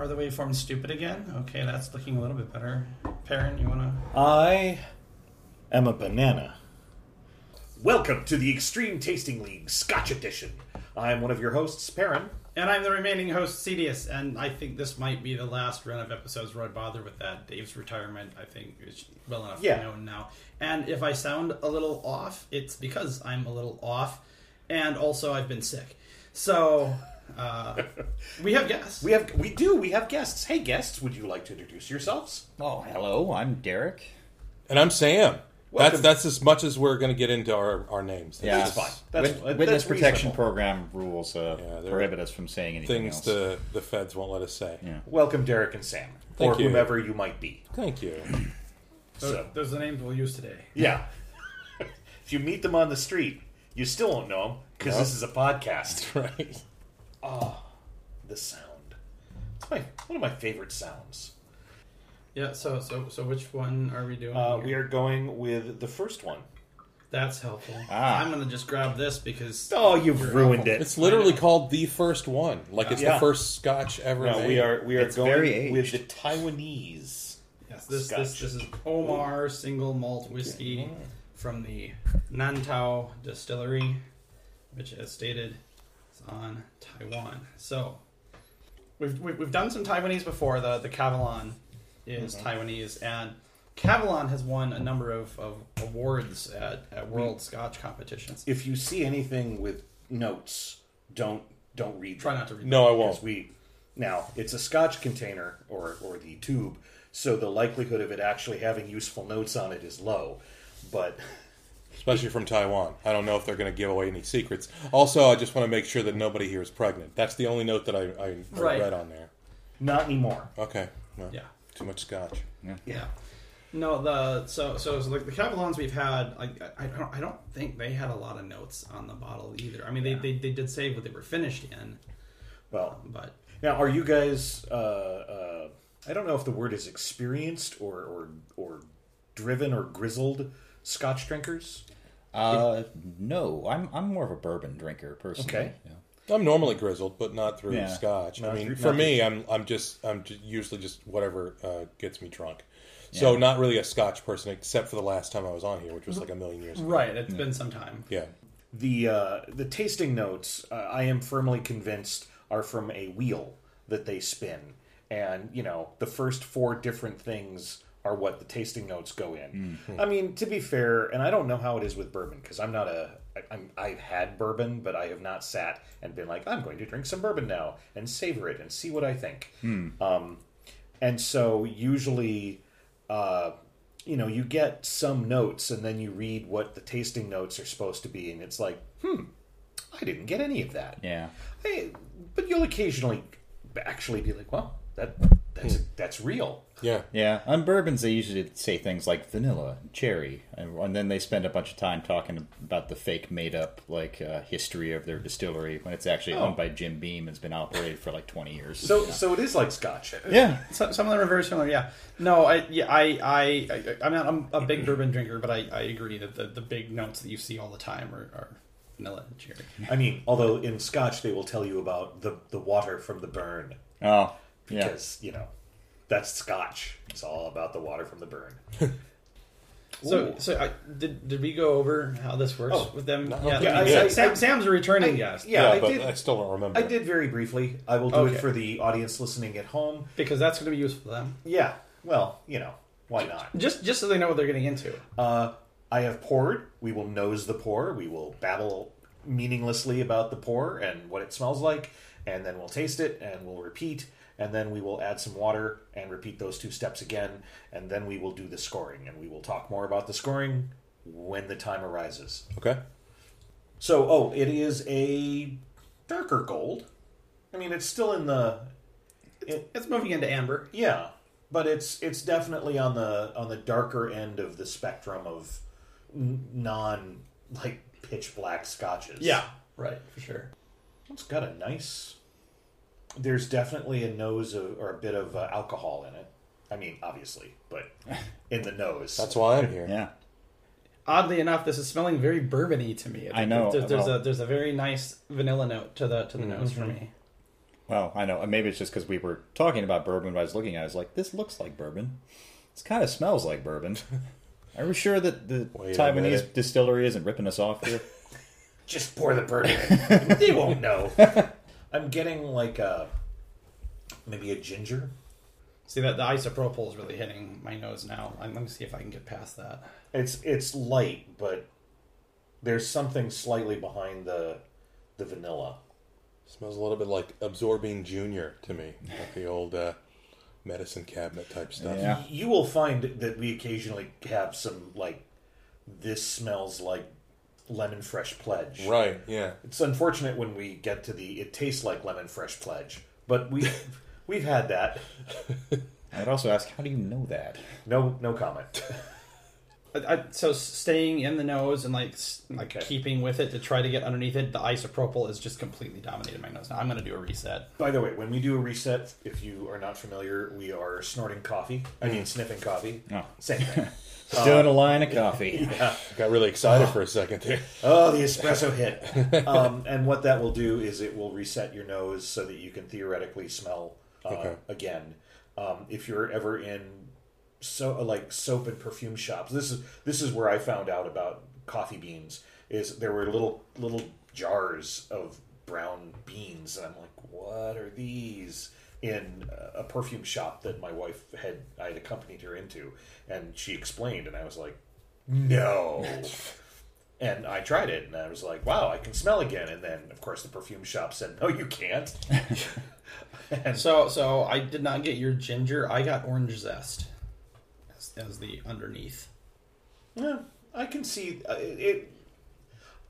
Are the waveforms stupid again? Okay, that's looking a little bit better. Perrin, you wanna? I am a banana. Welcome to the Extreme Tasting League Scotch Edition. I'm one of your hosts, Perrin. And I'm the remaining host, Cedius, and I think this might be the last run of episodes where I bother with that. Dave's retirement, I think, is well enough Yeah. known now. And if I sound a little off, it's because I'm a little off, and also I've been sick. So uh, we have guests. We have we do we have guests. Hey guests, would you like to introduce yourselves? Oh, hello. I'm Derek. And I'm Sam. Welcome. That's that's as much as we're going to get into our, our names. Yeah, That's fine. That's- Wit- that's witness protection program rules uh, Yeah, there prohibit us from saying anything Things else. the the feds won't let us say. Yeah. Welcome, Derek and Sam, Thank or you. whomever you might be. Thank you. Those, So those are the names we'll use today. yeah, if you meet them on the street, you still won't know them because Nope. this is a podcast. right. The sound. It's my one of my favorite sounds. Yeah. So so so which one are we doing? Uh, here? we are going with the first one. That's helpful. Ah. I'm gonna just grab this because Oh, you've ruined awful. it. It's literally called the first one. Like it's Yeah. the first Scotch ever No, made. we are we are It's going with the Taiwanese. yes, this, Scotch. this this is Omar single malt whiskey from the Nantou Distillery, which, as stated, is on Taiwan. So we've we've, we've done some Taiwanese before. The the Kavalan is mm-hmm. Taiwanese, and Kavalan has won a number of, of awards at, at mm. World Scotch competitions. If you see anything with notes, don't don't read. Try them. not to read. No, I won't. we now it's a scotch container or or the tube so the likelihood of it actually having useful notes on it is low but Especially from Taiwan. I don't know if they're going to give away any secrets. Also, I just want to make sure that nobody here is pregnant. That's the only note that I, I, I Right. read on there. not anymore Okay. Well, Yeah. Too much Scotch. Yeah. No, the so so, so like the Kavalans we've had, like I, I don't I don't think they had a lot of notes on the bottle either. I mean, they, they, they did say what they were finished in, well but now are you guys uh, uh, i don't know if the word is experienced or or or driven or grizzled scotch drinkers Uh, no, I'm I'm more of a bourbon drinker personally. Okay. Yeah. I'm normally grizzled, but not through Yeah. Scotch. Not I mean, through- for not me, I'm I'm just I'm just usually just whatever uh, gets me drunk. So Yeah. not really a Scotch person, except for the last time I was on here, which was like a million years ago. right, it's been some time. Yeah. the uh, the tasting notes uh, i am firmly convinced are from a wheel that they spin and you know the first four different things are what the tasting notes go in. I mean to be fair and i don't know how it is with bourbon because i'm not a I, I'm, i've had bourbon but i have not sat and been like i'm going to drink some bourbon now and savor it and see what i think. Um, and so usually uh, you know you get some notes and then you read what the tasting notes are supposed to be and it's like hmm i didn't get any of that. Yeah. hey, but you'll occasionally actually be like well that that's that's real Yeah. Yeah, on bourbons they usually say things like vanilla, cherry, and, and then they spend a bunch of time talking about the fake made-up like uh, history of their distillery when it's actually Oh. owned by Jim Beam and has been operated for like 20 years. so so it is like scotch yeah, So, some of them are very similar. Yeah. No, I yeah I I, I I'm not I'm a big bourbon drinker, but I, I agree that the, the big notes that you see all the time are, are vanilla and cherry. i mean although in scotch they will tell you about the the water from the burn oh, yeah. you know that's scotch it's all about the water from the burn So so I, did did we go over how this works Oh, with them? no. Yeah, Yeah, I mean, I- I- Sam, Sam's a returning guest. yeah, Yeah, I but did- I still don't remember. I did very briefly. I will do Okay. it for the audience listening at home. because that's going to be useful to them. Yeah, well, you know, why not? Just just so they know what they're getting into. Uh, I have poured. We will nose the pour. We will babble meaninglessly about the pour and what it smells like, and then we'll taste it and we'll repeat, and then we will add some water and repeat those two steps again, and then we will do the scoring, and we will talk more about the scoring when the time arises. Okay. So, oh, it is a darker gold. I mean, it's still in the it, It's moving into amber. yeah, but it's it's definitely on the on the darker end of the spectrum of non like pitch black scotches. Yeah, right, for sure. it's got a nice. There's definitely a nose of, or a bit of uh, alcohol in it. I mean, obviously, but in the nose. That's why I'm here. Yeah. Oddly enough, this is smelling very bourbony to me. I know, There's, there's well- a there's a very nice vanilla note to the to the nose for me. Well, I know. Maybe it's just because we were talking about bourbon. But I was looking at. it, I was like, "This looks like bourbon. This kind of smells like bourbon." Are we sure that the Wait Taiwanese distillery isn't ripping us off here? Just pour the bourbon they won't know. I'm getting like a maybe a ginger. See that the isopropyl is really hitting my nose now. I'm, let me see if I can get past that. It's it's light, but there's something slightly behind the the vanilla. Smells a little bit like Absorbine Junior to me, like the old uh, medicine cabinet type stuff. Yeah. You will find that we occasionally have some like this smells like lemon fresh pledge. Right? Yeah. It's unfortunate when we get to the it tastes like lemon fresh pledge, but we we've had that. I'd also ask, how do you know that? No no comment. I, I, so staying in the nose and like like Okay. keeping with it to try to get underneath it, the isopropyl is just completely dominating my nose. Now I'm going to do a reset. By the way, when we do a reset, if you are not familiar, we are snorting coffee. I mean mm. sniffing coffee. Oh. Same thing. Doing a line of coffee. Got really excited for a second there. Oh, the espresso hit. Um, and what that will do is it will reset your nose so that you can theoretically smell uh, Okay. again. Um, if you're ever in so like soap and perfume shops, this is this is where I found out about coffee beans. Is there were little little jars of brown beans, and I'm like, what are these? In a perfume shop that my wife had, I had accompanied her into, and she explained, and I was like, no. And I tried it, and I was like, "Wow, I can smell again." And then, of course, the perfume shop said, "No, you can't." and So so I did not get your ginger. I got orange zest as, as the underneath. yeah, I can see uh, it, it.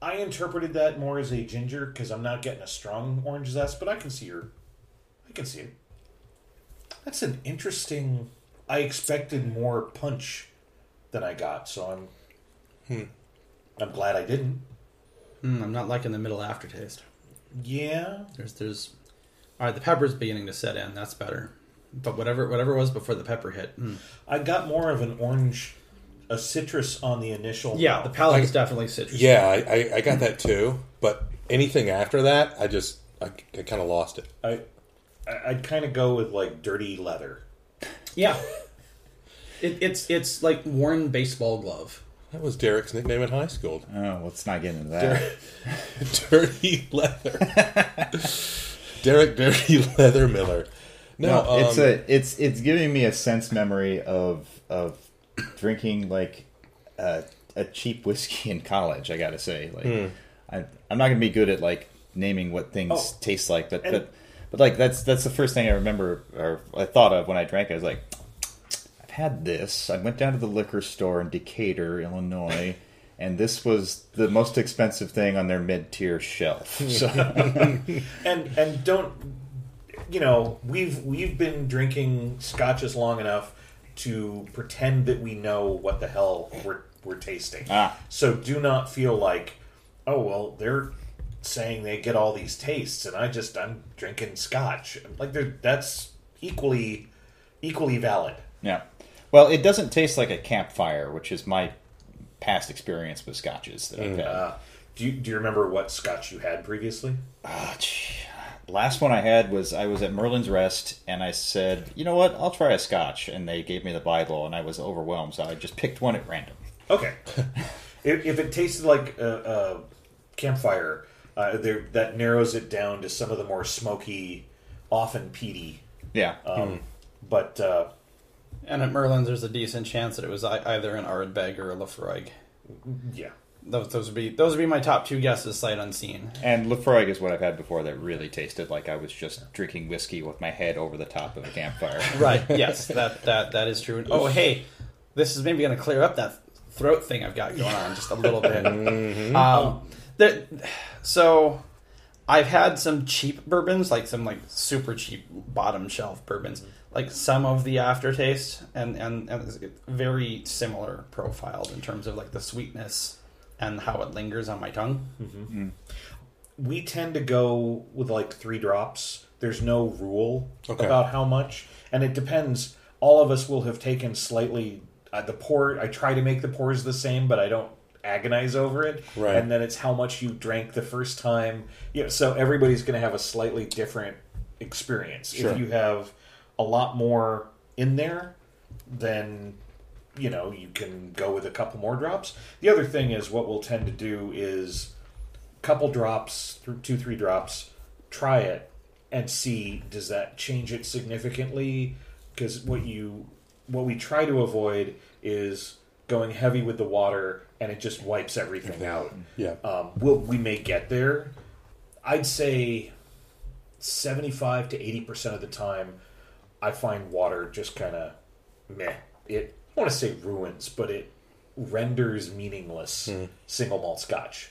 I interpreted that more as a ginger because I'm not getting a strong orange zest, but I can see your. I can see it. That's an interesting. I expected more punch than I got, so I'm. I'm glad I didn't. Mm, I'm not liking the middle aftertaste. Yeah, There's there's all right. The pepper's beginning to set in. That's better. But whatever whatever it was before the pepper hit. mm. I got more of an orange, a citrus on the initial. Yeah, the palate Like- is definitely citrus. Yeah, I, I, I got that too. But anything after that, I just I, I kind of lost it. I, I- I'd kind of go with like dirty leather. Yeah. It, it's it's like worn baseball glove. That was Derek's nickname in high school. Oh, let's not get into that. Dirty leather. Derek Dirty Leather Miller. No, No, it's um, a it's it's giving me a sense memory of of drinking like a, a cheap whiskey in college. I got to say, like Hmm. I, I'm not gonna be good at like naming what things Oh. taste like, but And- but but like that's that's the first thing I remember or I thought of when I drank. it. I was like, I've had this. I went down to the liquor store in Decatur, Illinois. And this was the most expensive thing on their mid-tier shelf. So, And and don't you know we've we've been drinking scotches long enough to pretend that we know what the hell we're we're tasting. Ah. So do not feel like, oh well, they're saying they get all these tastes, and I just I'm drinking scotch. Like that's equally equally valid. Yeah. Well, it doesn't taste like a campfire, which is my past experience with scotches that I've had. Uh, do you do you remember what scotch you had previously? Gee. Last one I had was I was at Merlin's Rest and I said, you know what, I'll try a scotch. And they gave me the Bible and I was overwhelmed, so I just picked one at random. Okay. if, if it tasted like a, a campfire, uh, there that narrows it down to some of the more smoky, often peaty. Yeah. Um, But uh, And at Merlin's, there's a decent chance that it was either an Ardbeg or a Laphroaig. yeah, Those, those would be those would be my top two guesses, sight unseen. and Laphroaig is what I've had before that really tasted like I was just drinking whiskey with my head over the top of a campfire. Right? yes, that that that is true. Oh, hey, this is maybe going to clear up that throat thing I've got going on just a little bit. Um, there, so I've had some cheap bourbons, like some like super cheap bottom shelf bourbons, mm-hmm. like some of the aftertaste, and and, and very similar profiled in terms of like the sweetness and how it lingers on my tongue. Mm-hmm. Mm. we tend to go with like three drops. There's no rule Okay. about how much, and it depends. All of us will have taken slightly uh, the pour. I try to make the pours the same, but I don't agonize over it. Right. And then it's how much you drank the first time. Yeah. So everybody's going to have a slightly different experience. Sure. If you have a lot more in there, then you know you can go with a couple more drops. The other thing is what we'll tend to do is couple drops, two three drops, try it and see does that change it significantly? Because what you what we try to avoid is going heavy with the water and it just wipes everything out. Yeah. Um, we'll, we may get there. I'd say 75 to 80% of the time, I find water just kind of meh. It, I want to say ruins, but it renders meaningless single malt scotch.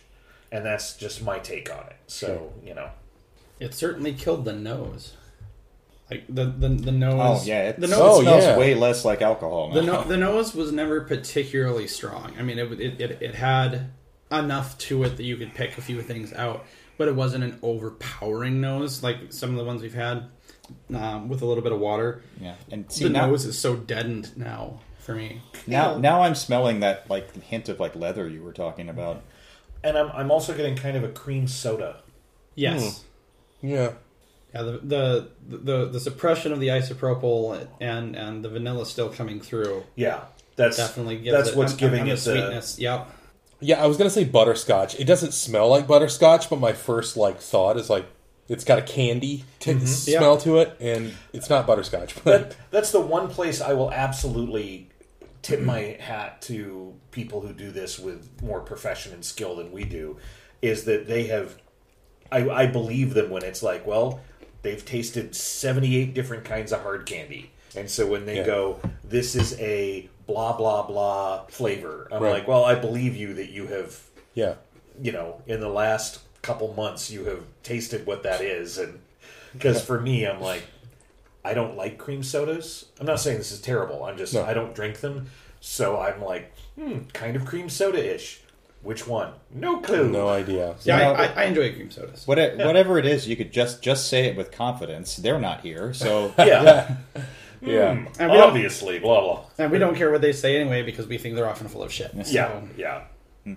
And that's just my take on it. So, you know. It certainly killed the nose. Like the the, the nose. Oh yeah, it, the it nose. Oh, smells yeah. way less like alcohol. The, no, the nose was never particularly strong. I mean, it, it, it, it had enough to it that you could pick a few things out, but it wasn't an overpowering nose like some of the ones we've had um, with a little bit of water. yeah, and see the now, nose is so deadened now for me. now now I'm smelling that like hint of like leather you were talking about. And I'm, I'm also getting kind of a cream soda. Yes. Yeah. Yeah, the, the the the suppression of the isopropyl and and the vanilla still coming through Yeah. That's definitely gives that's it, what's and- giving and it the the sweetness. Yep. Yeah, I was gonna say butterscotch. It doesn't smell like butterscotch, but my first like thought is like it's got a candy t- mm-hmm. smell to it, and it's not butterscotch. But that, that's the one place I will absolutely tip my hat to people who do this with more profession and skill than we do is that they have I, I believe them when it's like well they've tasted 78 different kinds of hard candy and so when they Yeah. go this is a blah blah blah flavor i'm Right. like well i believe you that you have yeah, you know, in the last couple months, you have tasted what that is, and because for me, I'm like, I don't like cream sodas. I'm not saying this is terrible. I'm just No. I don't drink them, so I'm like, hmm, kind of cream soda ish. Which one? No clue. no idea. Yeah, You I, I, I enjoy cream sodas. What, Whatever it is, you could just just say it with confidence. They're not here, so Yeah, hmm. Yeah, And we don't obviously, blah blah. and we don't care what they say anyway because we think they're often full of shit. So- Yeah, yeah.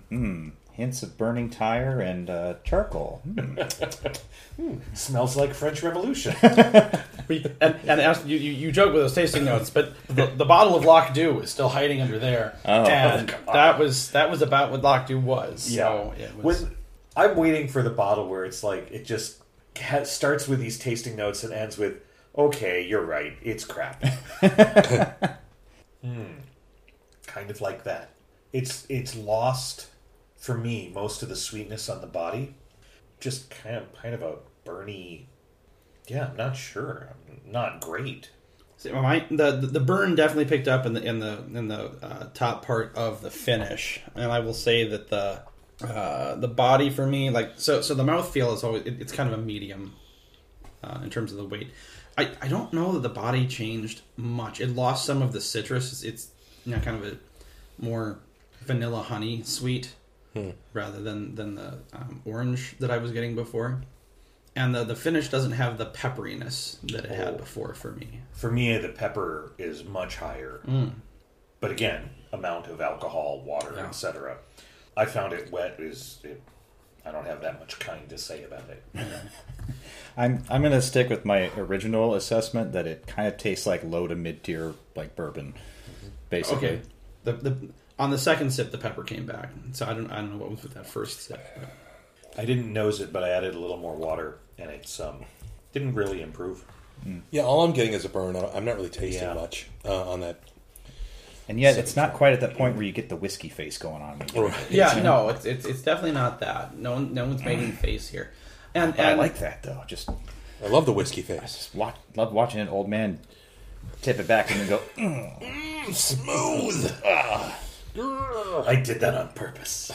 Hints of burning tire and uh, charcoal. Hmm. Smells like French Revolution. We, and and as you, you, you joke with those tasting notes, but the, the bottle of Loch Dhu is still hiding under there, Oh. and God. that was that was about what Loch Dhu was. So Yeah. it was. When I'm waiting for the bottle where it's like it just ha starts with these tasting notes and ends with, "Okay, you're right, it's crap." Hmm. Kind of like that. It's it's lost for me most of the sweetness on the body. Just kind of kind of a burny. Yeah, I'm not sure. Not great. So my, the the burn definitely picked up in the in the in the uh, top part of the finish, and I will say that the uh, the body for me, like so so the mouth feel is always it, it's kind of a medium uh, in terms of the weight. I, I don't know that the body changed much. It lost some of the citrus. It's, it's you know kind of a more vanilla honey sweet Hmm. rather than than the um, orange that I was getting before. And the, the finish doesn't have the pepperiness that it had Oh. before for me. For me, the pepper is much higher. Mm. But again, amount of alcohol, water, Yeah. etc. I found it wet. Is it, I don't have that much kind to say about it. I'm I'm gonna stick with my original assessment that it kind of tastes like low to mid tier like bourbon, mm-hmm. basically. Okay. The, the on the second sip, the pepper came back. So I don't I don't know what was with that first sip. but- I didn't nose it, but I added a little more water, and it's um didn't really improve. yeah. All I'm getting is a burn. I- I'm not really tasting Yeah. much uh, on that. And yet, it's not quite at that point where you get the whiskey face going on. when you. Yeah, no, it's, it's it's definitely not that. No one no one's making face here. And, But I like that though. Just I love the whiskey face. I just watch, love watching an old man tip it back and then go. "Mm." Smooth. I did that on purpose.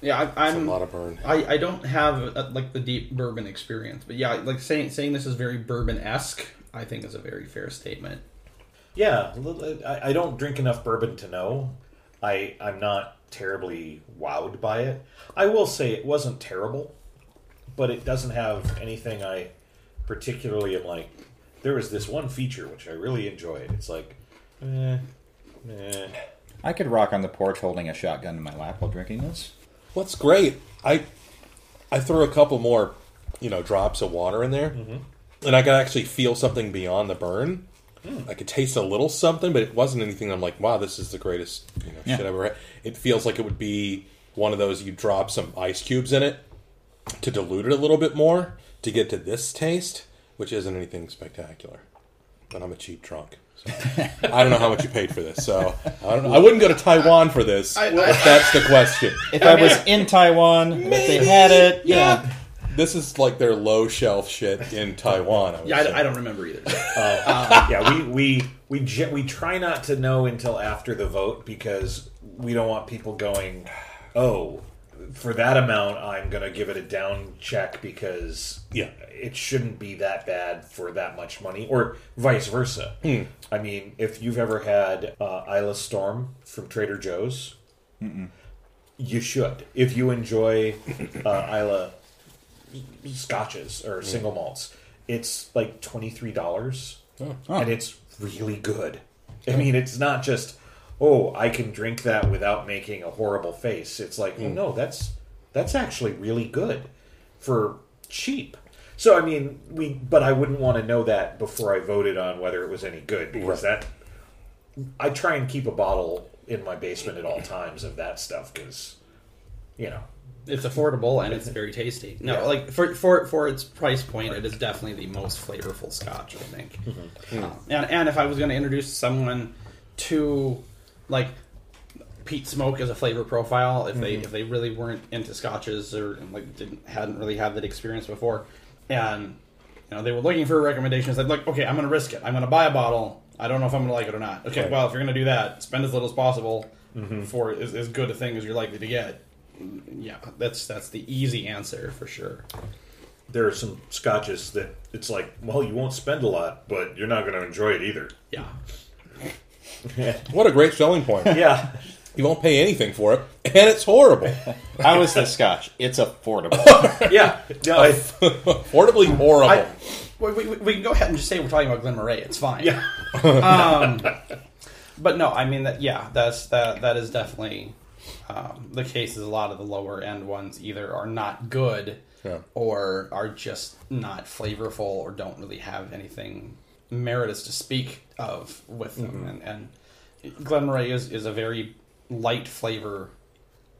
Yeah, I, am lot of burn. I, I don't have uh like the deep bourbon experience, but yeah, like saying saying this is very bourbon esque, I think is a very fair statement. Yeah, a little- I, I don't drink enough bourbon to know. I I'm not terribly wowed by it. I will say it wasn't terrible, but it doesn't have anything I particularly am like. There was this one feature which I really enjoyed. It's like, eh, eh. I could rock on the porch holding a shotgun in my lap while drinking this. What's great? I I threw a couple more, you know, drops of water in there, mm-hmm. and I could actually feel something beyond the burn. Hmm. I could taste a little something, but it wasn't anything. I'm like, wow, this is the greatest you know, Yeah. shit I've ever had. It feels like it would be one of those you drop some ice cubes in it to dilute it a little bit more to get to this taste, which isn't anything spectacular. But I'm a cheap drunk. So I don't know how much you paid for this, so I don't know. I wouldn't go to Taiwan for this. I- if that's the question. If I was in Taiwan, if they had it, yeah. This is like their low shelf shit in Taiwan. I would Yeah, say. I, I don't remember either. Uh, yeah, we we we ge- we try not to know until after the vote because we don't want people going, "Oh, for that amount, I'm going to give it a down check because Yeah. it shouldn't be that bad for that much money," or vice versa. I mean, if you've ever had uh, Islay Storm from Trader Joe's, you should. If you enjoy uh, Islay scotches or single malts, it's like twenty three dollars, and it's really good. I mean, it's not just oh, I can drink that without making a horrible face. It's like, oh no, that's that's actually really good for cheap. So I mean, we but I wouldn't want to know that before I voted on whether it was any good because that I try and keep a bottle in my basement at all times of that stuff because you know It's affordable and it's very tasty. No, Yeah. like for for for its price point, it is definitely the most flavorful Scotch. I think. Um, and and if I was going to introduce someone to like peat smoke as a flavor profile, if they mm-hmm. if they really weren't into Scotches or like didn't hadn't really had that experience before, and you know they were looking for a recommendation, it's like, okay, I'm going to risk it. I'm going to buy a bottle. I don't know if I'm going to like it or not. Okay, Right. well, if you're going to do that, spend as little as possible mm-hmm. for as, as good a thing as you're likely to get yeah, that's that's the easy answer for sure. there are some scotches that it's like, well, you won't spend a lot, but you're not going to enjoy it either. Yeah, What a great selling point. Yeah, You won't pay anything for it, and it's horrible. How is the Scotch? It's affordable. yeah. No, I, Affordably horrible. I, we, we, we can go ahead and just say we're talking about Glen Moray. It's fine. yeah. Um, but no, I mean that. Yeah, that's that. That is definitely um, the case. Is a lot of the lower end ones either are not good Yeah. or are just not flavorful or don't really have anything meritorious to speak of with them. Mm-hmm. And, and Glen is is a very light flavor,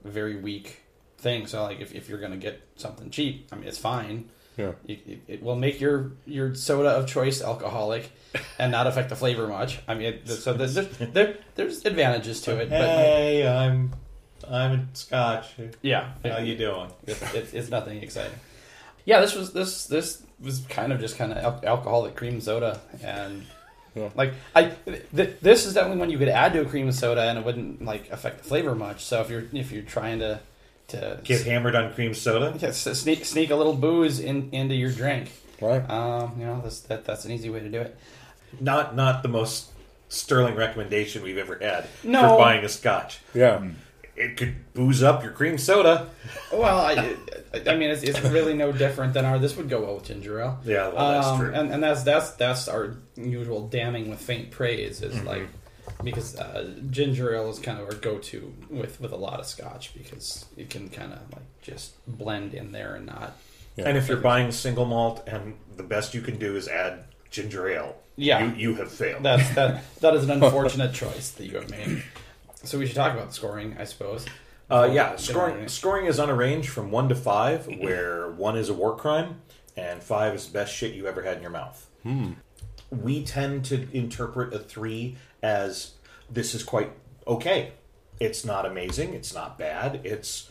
very weak thing. So like if, if you're gonna get something cheap, I mean it's fine. Yeah. It, it, it will make your your soda of choice alcoholic and not affect the flavor much. I mean, it, so there's, there, there's advantages to it, but Hey, I'm I'm a Scotch. yeah, How you doing? It's, it's, it's nothing exciting. Yeah, this was this this was kind of just kind of al- alcoholic cream soda, and Yeah. like I th- this is definitely one you could add to a cream soda, and it wouldn't like affect the flavor much. So if you're if you're trying to to Get hammered on cream soda. yeah, s- sneak sneak a little booze in into your drink, Right. um, you know that's that, that's an easy way to do it. Not not the most sterling recommendation we've ever had No. for buying a scotch. Yeah. It could booze up your cream soda. Well, I, I mean, it's, it's really no different than our. This would go well with ginger ale. Yeah, well, that's Um, true. And, and that's that's that's our usual damning with faint praise is like because uh, ginger ale is kind of our go-to with with a lot of scotch because it can kind of like just blend in there and not. and if you're buying single malt, and the best you can do is add ginger ale, Yeah. you, you have failed. That's that that is an unfortunate choice that you have made. So we should talk about scoring, I suppose. Uh, yeah, scoring scoring is on a range from one to five, where one is a war crime and five is the best shit you ever had in your mouth. We tend to interpret a three as this is quite okay. It's not amazing. It's not bad. It's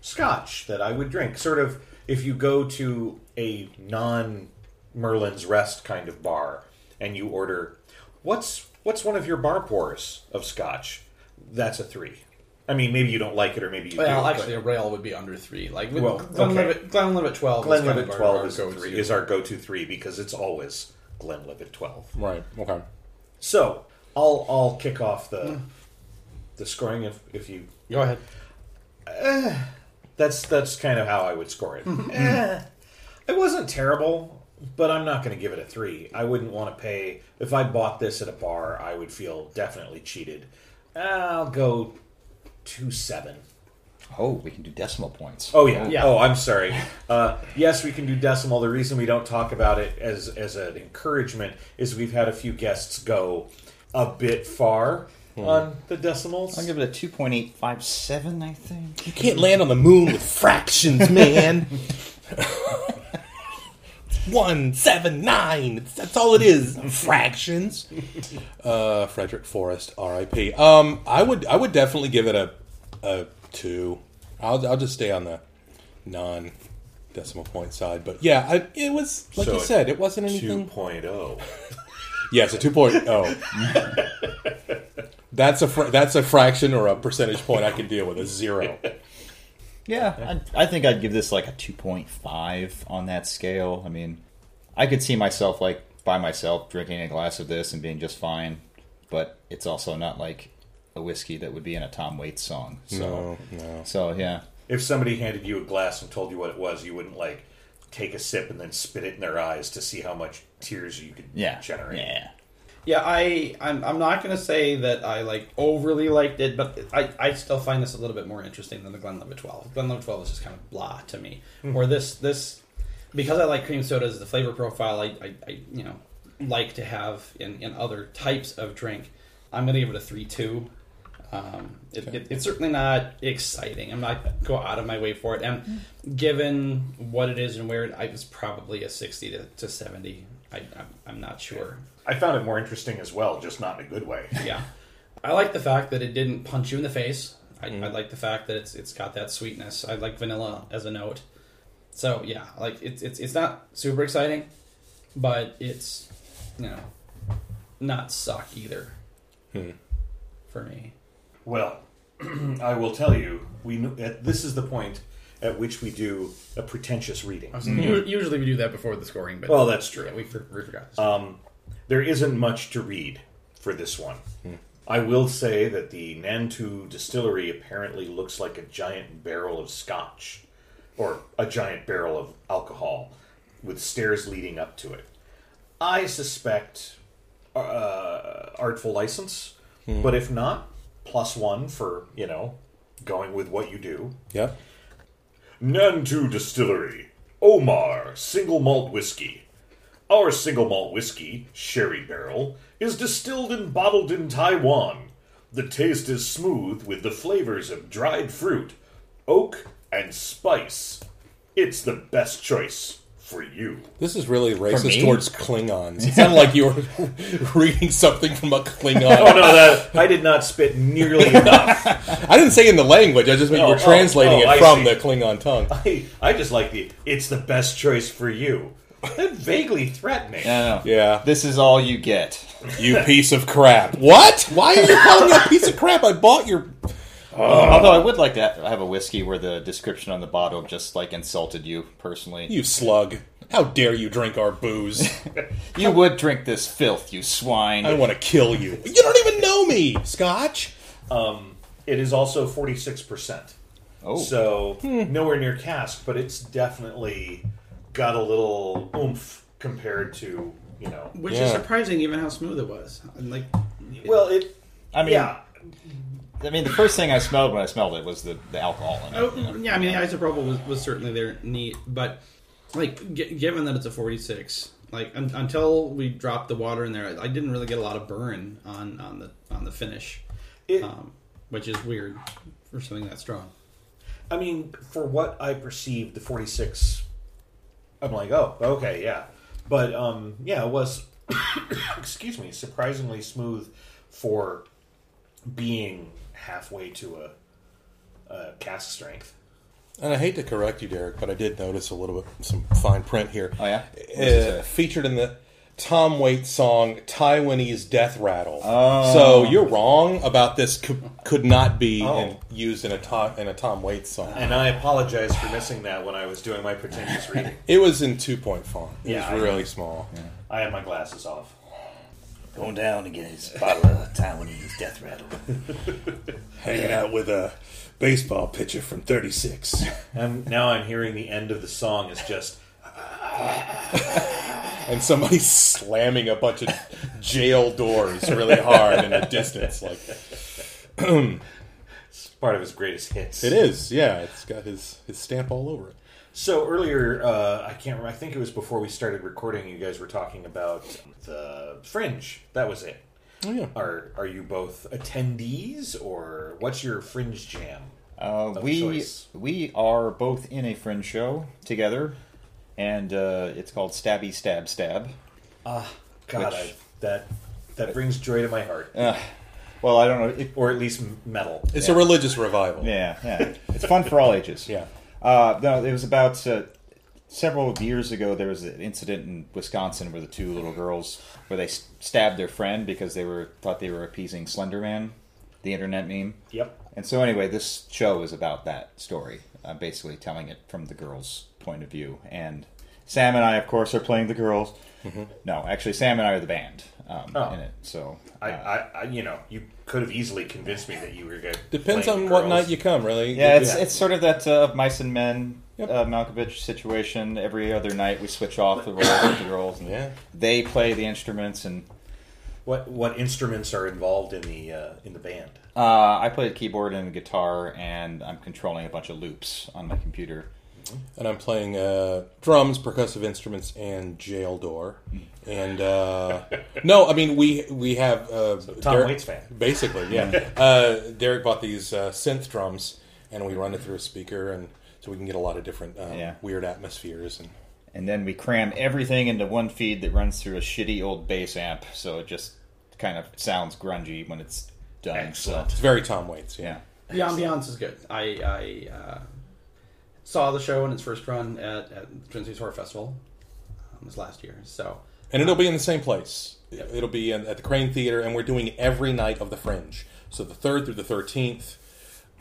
scotch that I would drink. Sort of if you go to a non Merlin's Rest kind of bar and you order what's what's one of your bar pours of scotch? That's a three. I mean, maybe you don't like it, or maybe you Well, do. actually, a rail would be under three. Like with Well, Glenlivet, okay. Glenlivet twelve. is Glenlivet our- twelve our is, go-to. three, is our go-to three because it's always Glenlivet twelve. Right. Okay. So I'll I'll kick off the the scoring if if you Go ahead. that's that's kind of how I would score it. Eh, it wasn't terrible, but I'm not going to give it a three. I wouldn't want to pay if I bought this at a bar. I would feel definitely cheated. I'll go two seven. Oh, we can do decimal points. Oh yeah. Yeah. Oh, I'm sorry. Uh, yes, we can do decimal. The reason we don't talk about it as as an encouragement is we've had a few guests go a bit far on the decimals. I'll give it a two point eight five seven. I think. You can't land on the moon with fractions, man. One seven nine. That's all it is. Fractions. Uh, Frederick Forrest, R.I.P. Um, I would I would definitely give it a a two. I'll I'll just stay on the non decimal point side. But yeah, I, it was like So you said, it wasn't anything. 2.0. Yes, a two point oh. That's a fr- that's a fraction or a percentage point I can deal with. A zero. Yeah, I, I think I'd give this like a two point five on that scale. I mean, I could see myself like by myself drinking a glass of this and being just fine, but it's also not like a whiskey that would be in a Tom Waits song. So, No, no. so yeah. If somebody handed you a glass and told you what it was, you wouldn't like take a sip and then spit it in their eyes to see how much tears you could Yeah. generate. Yeah. Yeah, I I'm, I'm not gonna say that I like overly liked it, but I, I still find this a little bit more interesting than the Glenlivet 12. Glenlivet 12 is just kind of blah to me. Where this this because I like cream sodas, the flavor profile I, I, I you know like to have in, in other types of drink. I'm gonna give it a three two. Um, it, it, it's certainly not exciting. I'm not go out of my way for it. And given what it is and where it, I was probably a 60 to, to 70. I, I'm, I'm not sure. I found it more interesting as well, just not in a good way. Yeah, I like the fact that it didn't punch you in the face. I, I like the fact that it's it's got that sweetness. I like vanilla as a note. So yeah, like it's it's it's not super exciting, but it's you know not suck either Hmm. for me. Well, I will tell you, we kn- at, this is the point at which we do a pretentious reading. U- Usually we do that before the scoring, but Well, that's true. yeah, we, for, we forgot. this. Um, there isn't much to read for this one. I will say that the Nantou distillery apparently looks like a giant barrel of scotch, or a giant barrel of alcohol, with stairs leading up to it. I suspect uh, artful license, but if not, plus one for you know going with what you do. Yep. Nantou Distillery, Omar Single Malt Whiskey. Our single malt whiskey, Sherry Barrel, is distilled and bottled in Taiwan. The taste is smooth with the flavors of dried fruit, oak, and spice. It's the best choice for you. This is really racist towards Klingons. It sounded like you were reading something from a Klingon. Oh no, that I did not spit nearly enough. I didn't say in the language. I just meant you Oh, were translating oh, oh, it I from see. the Klingon tongue. I, I just like the it's the best choice for you. That vaguely threatening. No, no. Yeah. This is all you get. You piece of crap. What? Why are you calling me a piece of crap? I bought your. Although I would like to I have a whiskey where the description on the bottle just like insulted you personally. You slug. How dare you drink our booze? You would drink this filth, you swine. I want to kill you. You don't even know me, Scotch. Um, it is also forty six percent. oh, So Hmm. nowhere near cask, but it's definitely got a little oomph compared to you know. Which Yeah. is surprising, given how smooth it was. And like, Well, it I mean, yeah. I mean, the first thing I smelled when I smelled it was the, the alcohol in it. Oh, you know? yeah, I mean, the isopropyl was, was certainly there, neat, but like, g- given that it's a 46, like un- until we dropped the water in there, I, I didn't really get a lot of burn on on the on the finish, It, um, which is weird for something that strong. I mean, for what I perceived, the forty six. I'm like, oh, okay, yeah, but um, yeah, it was. excuse me, surprisingly smooth for being halfway to a, a cask strength. And I hate to correct you, Derek, but I did notice a little bit some fine print here. Oh, yeah? What does it Uh, featured in the Tom Waits song "Taiwanese Death Rattle." Oh. So you're wrong about this. Could, could not be Oh. in, used in a Tom, in a Tom Waits song. And I apologize for missing that when I was doing my pretentious reading. It was in two point font. It Yeah, I was know. really small. I had my glasses off. Going down to get his bottle of Taiwanese death rattle. Hanging out with a baseball pitcher from '36. And now I'm hearing the end of the song is just and somebody slamming a bunch of jail doors really hard in the distance. Like, it's part of his greatest hits. It is, yeah. It's got his his stamp all over it. So earlier, uh, I can't remember. I think it was before we started recording. You guys were talking about the Fringe. That was it. Oh yeah. Are are you both attendees, or what's your Fringe jam? Uh, we choice? we are both in a fringe show together, and uh, it's called Stabby Stab Stab. Ah, God, Which- I, that that brings joy to my heart, Uh, well, I don't know. It, or at least metal. It's a religious revival. yeah, yeah, it's fun for all ages. Yeah. Uh, no, it was about uh, several years ago. There was an incident in Wisconsin where the two little girls where they stabbed their friend because they were thought they were appeasing Slender Man, the internet meme. Yep. And so, anyway, this show is about that story, uh, basically telling it from the girls' point of view. And Sam and I, of course, are playing the girls. No, actually, Sam and I are the band um, Oh. in it. So, I, uh, I, I, you know, you could have easily convinced me that you were good. Depends on what night you come, really. yeah, it's Yeah. it's sort of that uh, mice and men Yep. uh, Malkovich situation. Every other night, we switch off the roles with the girls, and Yeah. they play the instruments, and What what instruments are involved in the uh, in the band? uh, I play the keyboard and guitar, and I'm controlling a bunch of loops on my computer. and I'm playing uh, drums, percussive instruments, and jail door. And uh, no, I mean we we have uh, Tom Derek- Waits fan. basically, yeah. uh, Derek bought these uh, synth drums, and we run it through a speaker, and so we can get a lot of different um, Yeah. weird atmospheres. And And then we cram everything into one feed that runs through a shitty old bass amp, so it just kind of sounds grungy when it's done. Excellent. it's very Tom Waits. Yeah. yeah. The ambiance is good. I, I uh, saw the show in its first run at, at the Twin Cities Horror Festival um, this last year. So and it'll be in the same place. It'll be in, at the Crane Theater, and we're doing every night of the Fringe. So the third through the thirteenth.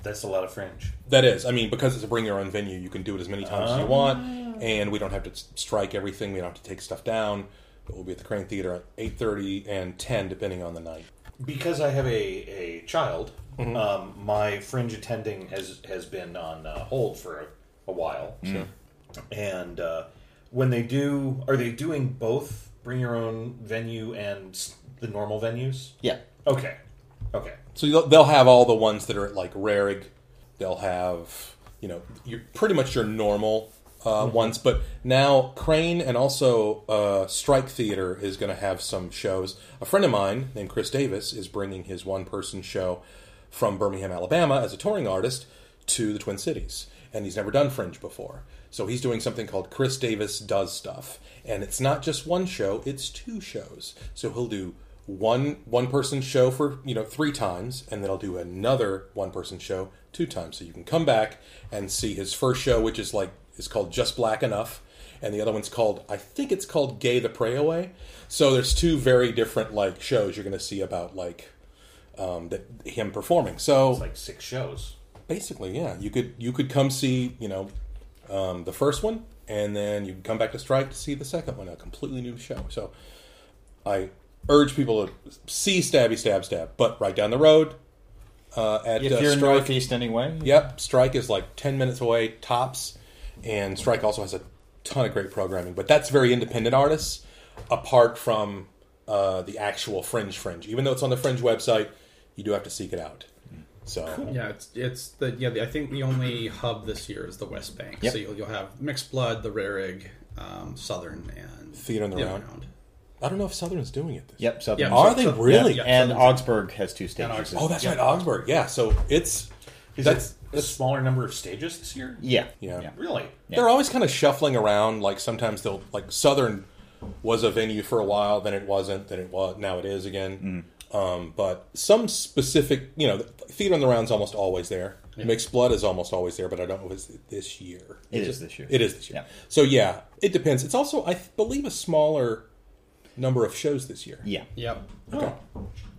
That's a lot of Fringe. That is, I mean, because it's a bring your own venue, you can do it as many times as you want, and we don't have to strike everything. We don't have to take stuff down. But we'll be at the Crane Theater at eight thirty and ten, depending on the night. Because I have a, a child, Mm-hmm. um, my Fringe attending has has been on uh, hold for a, a while. Sure. And uh, when they do, are they doing both bring your own venue and the normal venues? yeah. Okay. Okay. So they'll, they'll have all the ones that are at like Rarig. They'll have you know your pretty much your normal uh, ones, but now Crane and also uh, Strike Theater is going to have some shows. A friend of mine named Chris Davis is bringing his one person show from Birmingham, Alabama, as a touring artist to the Twin Cities, and he's never done Fringe before. So he's doing something called Chris Davis Does Stuff, and it's not just one show; it's two shows. So he'll do one one person show for you know three times and then i'll do another one person show two times. So you can come back and see his first show which is like is called just black enough and the other one's called i think it's called gay the pray away. So there's two very different like shows you're going to see about like um, that him performing. So It's like six shows. basically yeah. You could you could come see you know um, the first one and then you come back to strike to see the second one a completely new show. So i urge people to see stabby stab stab but right down the road uh, at If uh, you're strike northeast anyway, yep strike is like 10 minutes away tops and strike also has a ton of great programming but that's very independent artists apart from uh, the actual fringe fringe. Even though it's on the fringe website you do have to seek it out so yeah, it's it's the yeah. The, I think the only hub this year is the West Bank. Yep. So you'll, you'll have Mixed Blood, the Rarig, um, Southern, and Theater on the Round. Round. I don't know if Southern's doing it this Yep, Southern. Yeah, Are so- they so- really? Yeah, and Southern's- Augsburg has two stages. Oh, that's Yeah. right, Augsburg. Yeah, so it's Is that's it a smaller number of stages this year? Yeah, Yeah. Really? Yeah. they're always kind of shuffling around. Like sometimes they'll like Southern was a venue for a while, then it wasn't, then it was, now it is again. Um, but some specific, you know, the theater on the round's almost always there. Mixed blood is almost always there, but I don't know if it's this year. It It's is just- this year. It is this year. Yeah. So yeah, it depends. It's also I th- believe a smaller number of shows this year. Yeah. Yep. Okay.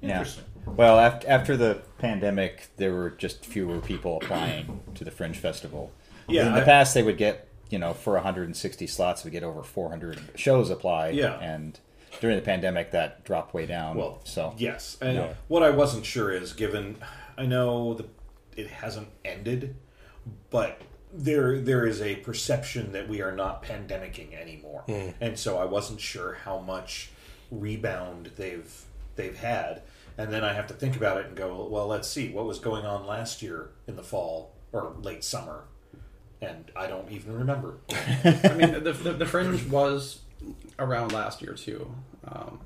Yeah. Interesting. Well, after, after the pandemic, there were just fewer people applying to the Fringe Festival. Yeah, In the I- past, they would get, you know, for 160 slots, we get over 400 shows apply. Yeah. And during the pandemic, that dropped way down. Well, so yes. And No. what I wasn't sure is, given I know the it hasn't ended, but there there is a perception that we are not pandemicking anymore, hmm. and so I wasn't sure how much rebound they've they've had, and then I have to think about it and go, well, let's see what was going on last year in the fall or late summer, and I don't even remember. I mean, the, the, the fringe was around last year too. Um,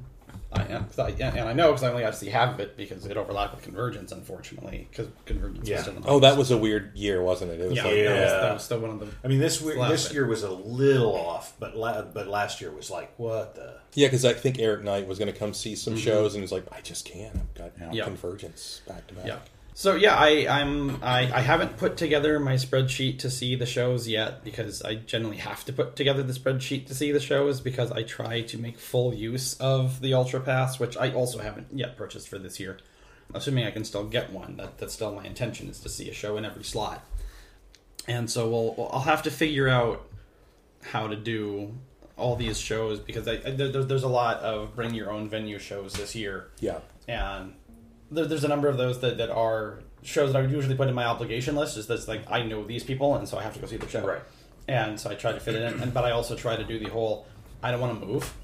I, and, 'cause I, and I know because I only got to see half of it because it overlapped with Convergence, unfortunately, because Convergence Yeah. was still in Oh, that was a weird year, wasn't it? It was yeah, like, that, was, Yeah. that was still one of the. I mean, this we- this year was a little off, but la- but last year was like what the yeah, because I think Eric Knight was going to come see some shows, and he's like, I just can't. I've got Mm-hmm. Yeah. Convergence back to back. So yeah, I, I'm I, I haven't put together my spreadsheet to see the shows yet because I generally have to put together the spreadsheet to see the shows because I try to make full use of the Ultra Pass, which I also haven't yet purchased for this year. Assuming I can still get one, that, that's still my intention is to see a show in every slot. And so we'll, we'll I'll have to figure out how to do all these shows because I, I, there, there's a lot of bring your own venue shows this year Yeah. and there, there's a number of those that, that are shows that I would usually put in my obligation list. Is that's like I know these people, and so I have to go see the show. Right. And so I try to fit it in, and but I also try to do the whole I don't want to move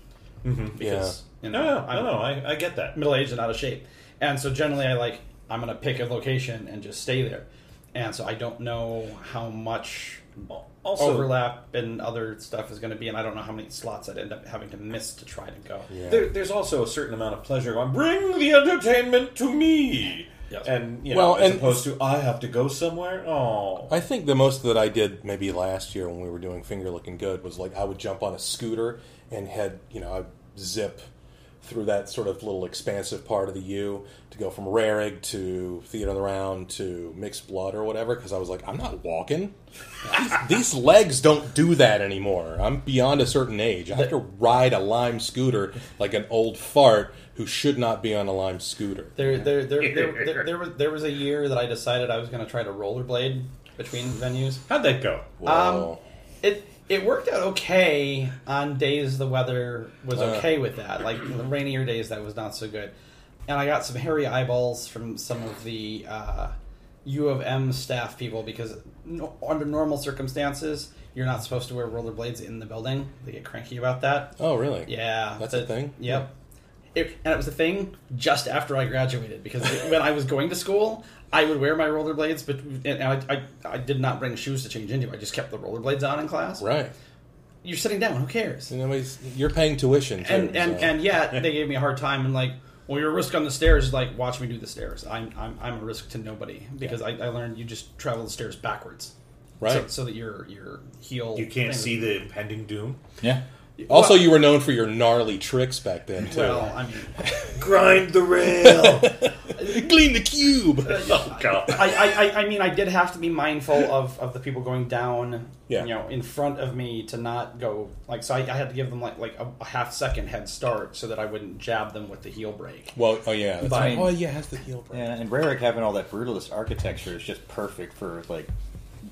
mm-hmm. because you know no no I'm no, no I, I get that middle aged and out of shape, and so generally I like I'm going to pick a location and just stay there, and so I don't know how much also overlap and other stuff is going to be, and I don't know how many slots I'd end up having to miss to try to go. Yeah. there, there's also a certain amount of pleasure on bring the entertainment to me Yes. and you know Well, as and- opposed to I have to go somewhere oh I think the most that I did maybe last year when we were doing Finger Looking Good was like I would jump on a scooter and head, you know, I'd zip through that sort of little expansive part of the U to go from Rarig to Theater on the Round to Mixed Blood or whatever because I was like, I'm not walking. these, these legs don't do that anymore. I'm beyond a certain age. I have to ride a lime scooter like an old fart who should not be on a lime scooter. There, there, there, there, there, there was there was a year that I decided I was going to try to rollerblade between venues. how'd that go Whoa. Um, it it worked out okay on days the weather was Uh. okay with that. Like the rainier days, that was not so good. And I got some hairy eyeballs from some of the uh, U of M staff people because no, under normal circumstances, you're not supposed to wear rollerblades in the building. They get cranky about that. oh, really? Yeah, That's a thing? Yep. It, and it was a thing just after I graduated because when I was going to school, I would wear my rollerblades, but and I, I, I did not bring shoes to change into. I just kept the rollerblades on in class. Right. You're sitting down. Who cares? You know, he's- you're paying tuition too. And and so- and yet they gave me a hard time and like, well, you're a risk on the stairs. Like, watch me do the stairs. I'm I'm, I'm a risk to nobody because I, I learned you just travel the stairs backwards, right. So, so that your your heel you can't see the impending doom Yeah. Also, Well- you were known for your gnarly tricks back then too. Well, I mean, grind the rail Clean the cube. oh god I, I, I- I mean, I did have to be mindful of, of the people going down, Yeah. you know, in front of me to not go like. So I, I had to give them like like a, a half second head start so that I wouldn't jab them with the heel brake. Well, oh yeah. That's But- right. Oh yeah, has the heel brake. Yeah, and Rarig having all that brutalist architecture is just perfect for like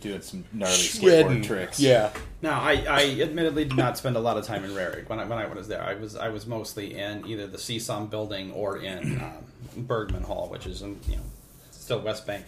doing some gnarly Shredding. skateboard tricks. Yeah. Now, I, I admittedly did not spend a lot of time in Rarig when I when I was there. I was I was mostly in either the CSOM building or in um, Bergman Hall, which is in you know still West Bank.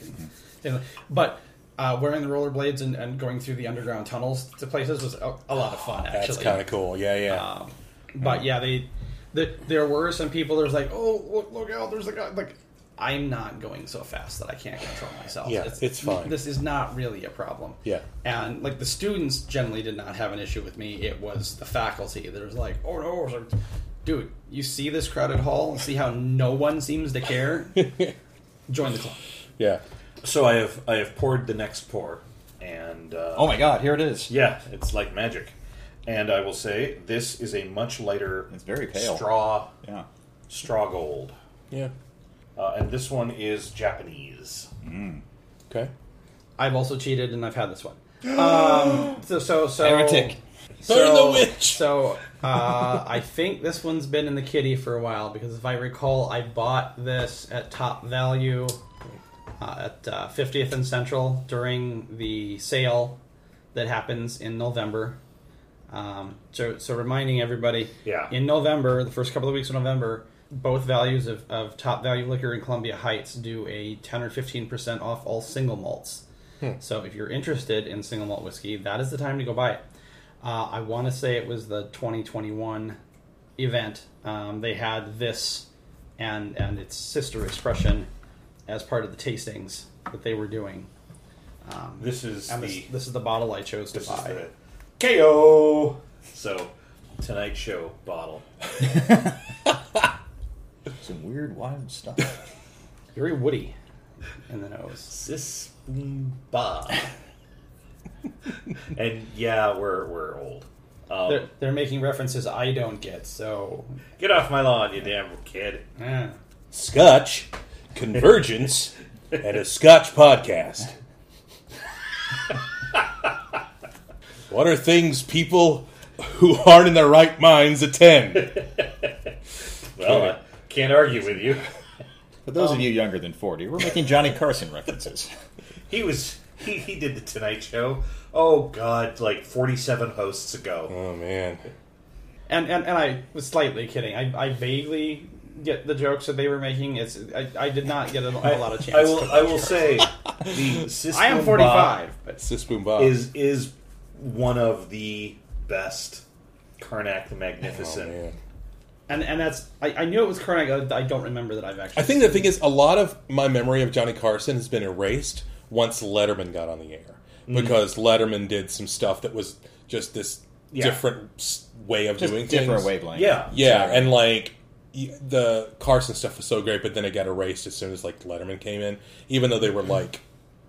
And, but uh, wearing the rollerblades and, and going through the underground tunnels to places was a, a lot of fun. Actually, That's kind of cool. Yeah, yeah. Um, but yeah, they, the, there were some people. There's like, oh, look, look out! There's a guy. Like, I'm not going so fast that I can't control myself. Yeah, it's fine. This is not really a problem. Yeah. And like the students generally did not have an issue with me. It was the faculty that was like, oh no, was like, dude, you see this crowded hall and see how no one seems to care. Join the club. yeah. so i have i have poured the next pour and uh, Oh my god, here it is. yeah it's like magic and i will say this is a much lighter It's very pale. straw Yeah. straw gold Yeah. Uh, and this one is japanese Okay. I've also cheated and I've had this one. Um, so so so Heretic. Burn the witch! So uh, I think this one's been in the kitty for a while because if I recall, I bought this at top value uh, at uh, 50th and Central during the sale that happens in November. Um, so, so reminding everybody, Yeah. in November, the first couple of weeks of November, both values of, of Top Value Liquor in Columbia Heights do a 10 or 15% off all single malts. So if you're interested in single malt whiskey, that is the time to go buy it. Uh, I want to say it was the 2021 event. Um, they had this and and its sister expression as part of the tastings that they were doing. Um, This is and the this, this is the bottle I chose to buy. the KO. So tonight's Show bottle. Some weird, wild stuff. Very woody in the nose. Sis boom ba. and yeah, we're we're old. Um, They're, they're making references I don't get, so get off my lawn, you damn kid. eh. Scotch, Convergence, and a Scotch podcast. what are things people who aren't in their right minds attend? Well, I can't argue with you. For those of um, you younger than 40, we're making Johnny Carson references. He was he, he did the Tonight Show. Oh God, like forty seven hosts ago. Oh man, and, and and I was slightly kidding. I, I vaguely get the jokes that they were making. It's I, I did not get a, a lot of chance. I will to I will say the Sis I am Boom forty Ba five, but Sis Boom Bob. is is one of the best Carnac the oh, Magnificent. man. And and that's I, I knew it was Carnac. I, I don't remember that I've actually. I think the thing is, a lot of my memory of Johnny Carson has been erased once Letterman got on the air because Letterman did some stuff that was just this Yeah. different s- way of Just doing different things. wavelength. Yeah, Yeah, and like y- the Carson stuff was so great, but then it got erased as soon as like Letterman came in. Even though they were like,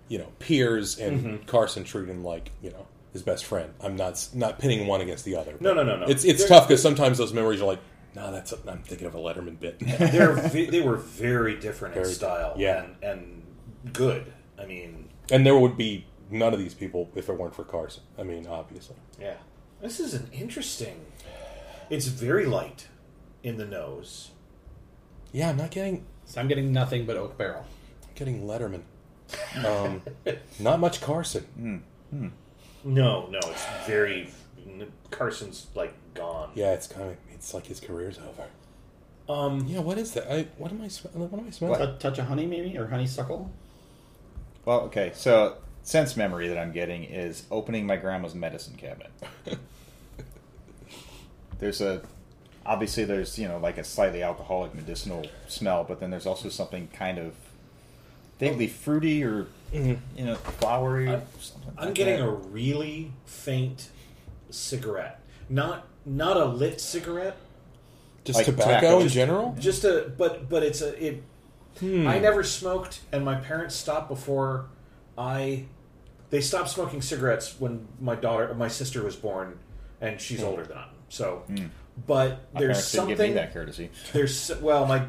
you know, peers, and Mm-hmm. Carson treated him like you know his best friend. I'm not s- not pinning one against the other. No, no, no, no. It's it's They're- tough because sometimes those memories are like, no, that's a, I'm thinking of a Letterman bit. They're they were very different in style. yeah. and, and good. I mean, and there would be none of these people if it weren't for Carson. I mean, obviously. yeah. This is an interesting. It's very light in the nose. Yeah, I'm not getting so I'm getting nothing but oak barrel. getting Letterman. Um, not much Carson. No, no, it's very. Carson's like gone. Yeah, it's kind of it's like his career's over. Um, Yeah, what is that? I what am I sm- what am I smelling? A touch of honey, maybe, or honeysuckle. Well, okay, so sense memory that I'm getting is opening my grandma's medicine cabinet. there's a obviously there's you know like a slightly alcoholic medicinal smell, but then there's also something kind of vaguely fruity or you know flowery. I'm- something I'm like getting that. a really faint cigarette. Not not a lit cigarette. Just like tobacco, tobacco. in Just- general? Just a but but it's a it. Hmm. I never smoked, and my parents stopped before I. They stopped smoking cigarettes when my daughter, my sister was born, and she's older than I'm. So, but My there's parents didn't give me something. that courtesy. There's well, my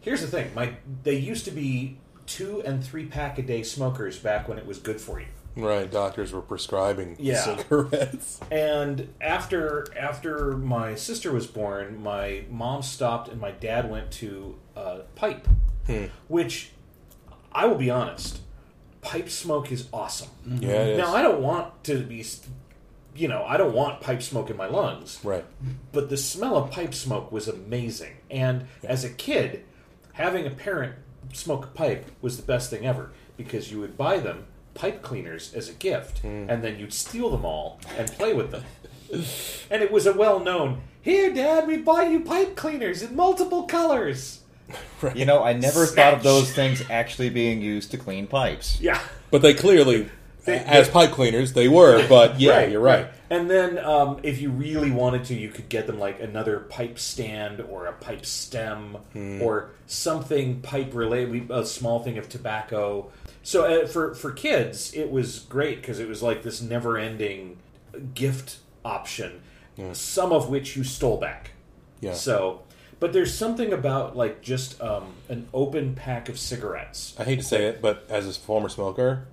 here's the thing. My they used to be two and three pack a day smokers back when it was good for you. Right, doctors were prescribing Yeah. cigarettes. And after after my sister was born, my mom stopped and my dad went to uh, pipe, which I will be honest, pipe smoke is awesome. Yeah, is. Now I don't want to be, you know, I don't want pipe smoke in my lungs, right. but the smell of pipe smoke was amazing. And as a kid, having a parent smoke a pipe was the best thing ever because you would buy them pipe cleaners as a gift and then you'd steal them all and play with them. and it was a well known, here, Dad, we buy you pipe cleaners in multiple colors. You know, I never thought of those things actually being used to clean pipes. Yeah. But they clearly, as pipe cleaners, they were. But yeah, you're right. And then, um, if you really wanted to, you could get them like another pipe stand or a pipe stem or something pipe related, a small thing of tobacco. So uh, for for kids, it was great because it was like this never ending gift option. Some of which you stole back. Yeah. So, but there's something about like just um, an open pack of cigarettes. I hate to say it, but as a former smoker,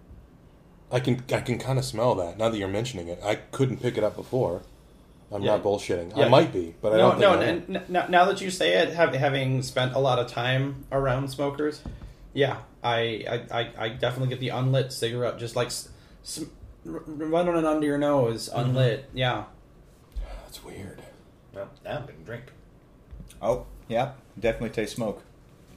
I can I can kind of smell that. Now that you're mentioning it, I couldn't pick it up before. I'm Yeah. not bullshitting. Yeah. I might be, but I no, don't think no. I am. n- n- now, now that you say it, have, having spent a lot of time around smokers, yeah, I, I, I, I definitely get the unlit cigarette, just like s- s- r- running it under your nose, mm-hmm. unlit. Yeah, That's weird. Well, now I'm gonna drink. Oh, yeah, definitely taste smoke.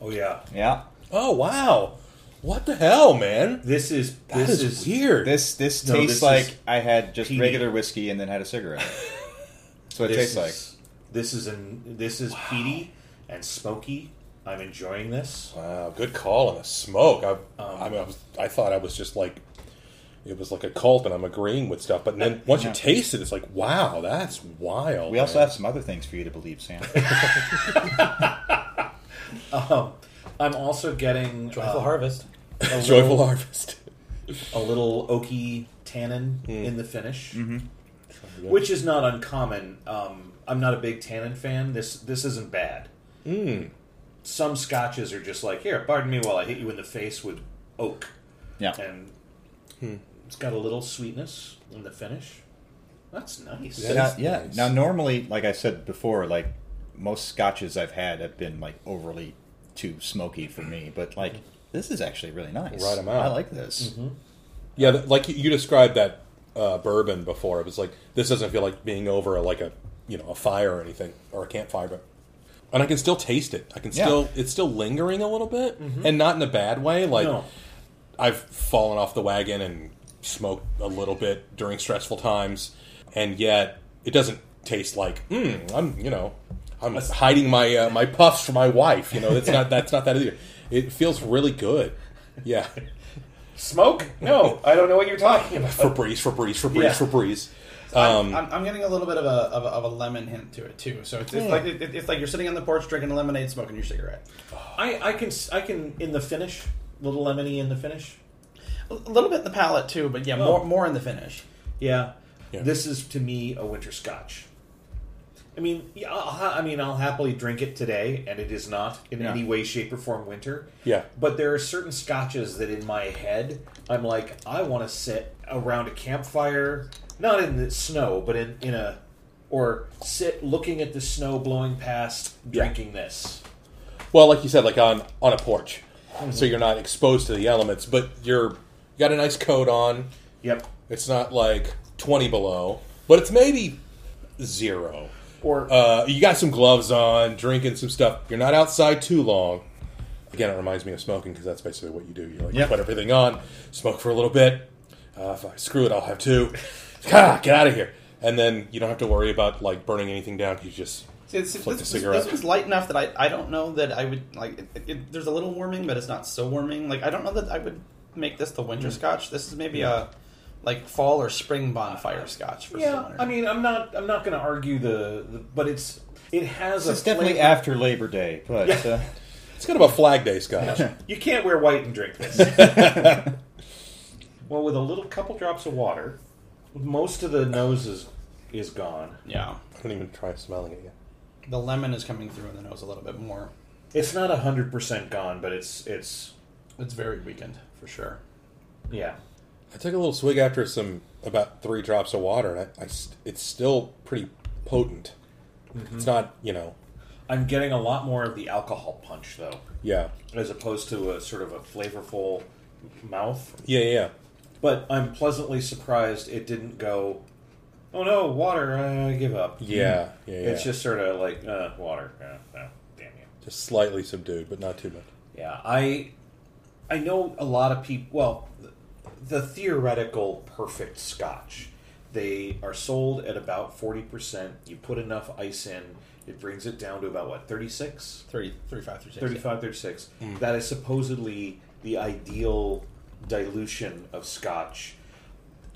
Oh yeah, Yeah, Oh wow! What the hell, man? this is That this is, weird. this this No, tastes this like I had just peaty. regular whiskey and then had a cigarette. That's what it this tastes like. This is an this is peaty and smoky I'm enjoying this. Wow, good call on the smoke. I, I, mean, I, was, I thought I was just like, it was like a cult, and I'm agreeing with stuff. But then once you taste it, it's like, wow, that's wild. We also have some other things for you to believe, Sam. Um, I'm also getting Joyful uh, Harvest. a joyful little, harvest. a little oaky tannin in the finish, which is not uncommon. Um, I'm not a big tannin fan. This this isn't bad. Mm. Some scotches are just like, here, pardon me while I hit you in the face with oak, Yeah. and it's got a little sweetness in the finish. That's nice. Yeah. Now, yeah. nice. Now, normally, like I said before, like most scotches I've had have been like overly too smoky for me, but like this is actually really nice. Right amount. I like this. Yeah, like you- you described that uh, bourbon before. It was like this doesn't feel like being over a, like a you know a fire or anything or a campfire, but and I can still taste it. I can Yeah. still it's still lingering a little bit, and not in a bad way. Like No. I've fallen off the wagon and smoked a little bit during stressful times, and yet it doesn't taste like mm, I'm you know I'm hiding my uh, my puffs from my wife. You know that's not that's not that either. It feels really good. Yeah. Smoke? No, I don't know what you're talking about. Febreze, Febreze, Febreze, Yeah. Febreze. I'm, um, I'm, I'm getting a little bit of a, of a, of a lemon hint to it too. So it's, it's hmm. like it, it's like you're sitting on the porch drinking a lemonade, smoking your cigarette. I, I can I can in the finish, little lemony in the finish. A little bit in the palate too, but yeah, Oh. more more in the finish. Yeah. Yeah. This is to me a winter scotch. I mean, yeah, I'll, I mean, I'll happily drink it today, and it is not in Yeah. any way, shape, or form winter. Yeah. But there are certain scotches that, in my head, I'm like, I want to sit around a campfire, not in the snow, but in in a, or sit looking at the snow blowing past, drinking this. Well, like you said, like on on a porch, so you're not exposed to the elements, but you're you got a nice coat on. Yep. It's not like 20 below, but it's maybe zero. Or Uh, you got some gloves on, drinking some stuff. You're not outside too long. Again, it reminds me of smoking because that's basically what you do. You like Yep. put everything on, smoke for a little bit. Uh, if I screw it, I'll have two. Ah, get out of here, and then you don't have to worry about like burning anything down. You just See, it's, Flick this, the cigarette. this was light enough that I, I don't know that I would like. It, it, there's a little warming, but it's not so warming. Like I don't know that I would make this the Mm. winter scotch. This is maybe a like fall or spring bonfire scotch. For yeah, winter. I mean, I'm not I'm not going to argue the, the, but it's it has a It's definitely flavor- after Labor Day, but uh, it's kind of a Flag Day scotch. You can't wear white and drink this. well, with a little couple drops of water, most of the nose is is gone. yeah, I don't even try smelling it yet. the lemon is coming through in the nose a little bit more. It's not hundred percent gone, but it's it's It's very weakened for sure. yeah. I took a little swig after some about three drops of water, and I, I st- it's still pretty potent. Mm-hmm. It's not, you know, I'm getting a lot more of the alcohol punch though, yeah, as opposed to a sort of a flavorful mouth. yeah, yeah. yeah. But I'm pleasantly surprised it didn't go. Oh no, water! I give up. Yeah, yeah, yeah. It's just sort of like uh, water. Uh, uh, damn you. just slightly subdued, but not too much. Yeah, I I know a lot of people. Well, the, the theoretical perfect Scotch, they are sold at about forty percent. You put enough ice in, it brings it down to about what 36? 30, 35, 36. 35, 36. That is supposedly the ideal dilution of Scotch.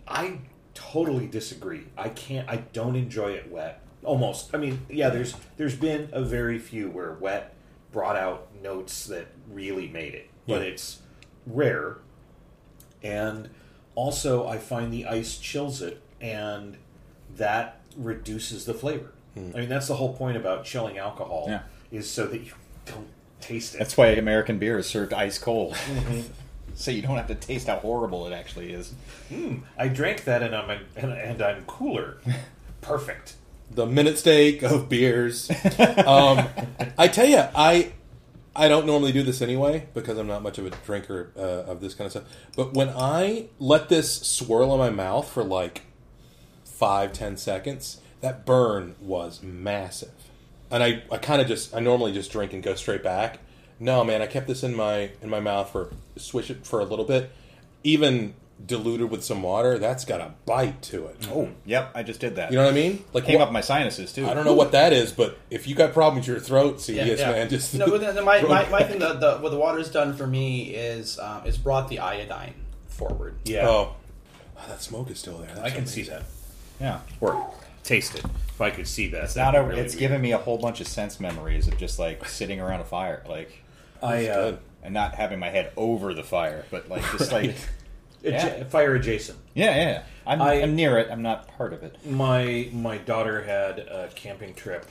I totally disagree. I can't. I don't enjoy it wet. Almost. I mean, yeah. There's there's been a very few where wet brought out notes that really made it, but Yeah. it's rare. And also, I find the ice chills it, and that reduces the flavor. Hmm. I mean, that's the whole point about chilling alcohol Yeah. is so that you don't taste it. that's why American beer is served ice cold, mm-hmm. So you don't have to taste how horrible it actually is. I drank that and I'm and, and I'm cooler. Perfect. The minute steak of beers. um, I tell you, I I don't normally do this anyway because I'm not much of a drinker uh, of this kind of stuff. But when I let this swirl in my mouth for like five ten seconds, that burn was massive. And I, I kind of just I normally just drink and go straight back. No, man, I kept this in my in my mouth for swish it for a little bit. Even diluted with some water, that's got a bite to it. Oh, yep, I just did that. You know what I mean? Like Came what- up my sinuses too. I don't know what that is, but if you got problems with your throat, see, yes, man, just no. But the, my, my, my thing, the, the, what the water's done for me is um, it's brought the iodine forward. Yeah, oh, Oh, that smoke is still there. That's I can amazing. see that. Yeah, Or taste it. If I could see that, it's not a. really it's weird. given me a whole bunch of sense memories of just like sitting around a fire, like, I uh, and not having my head over the fire, but like just like, adja- Yeah. fire adjacent. yeah, yeah. yeah. I'm, I- I'm near it. I'm not part of it. My my daughter had a camping trip,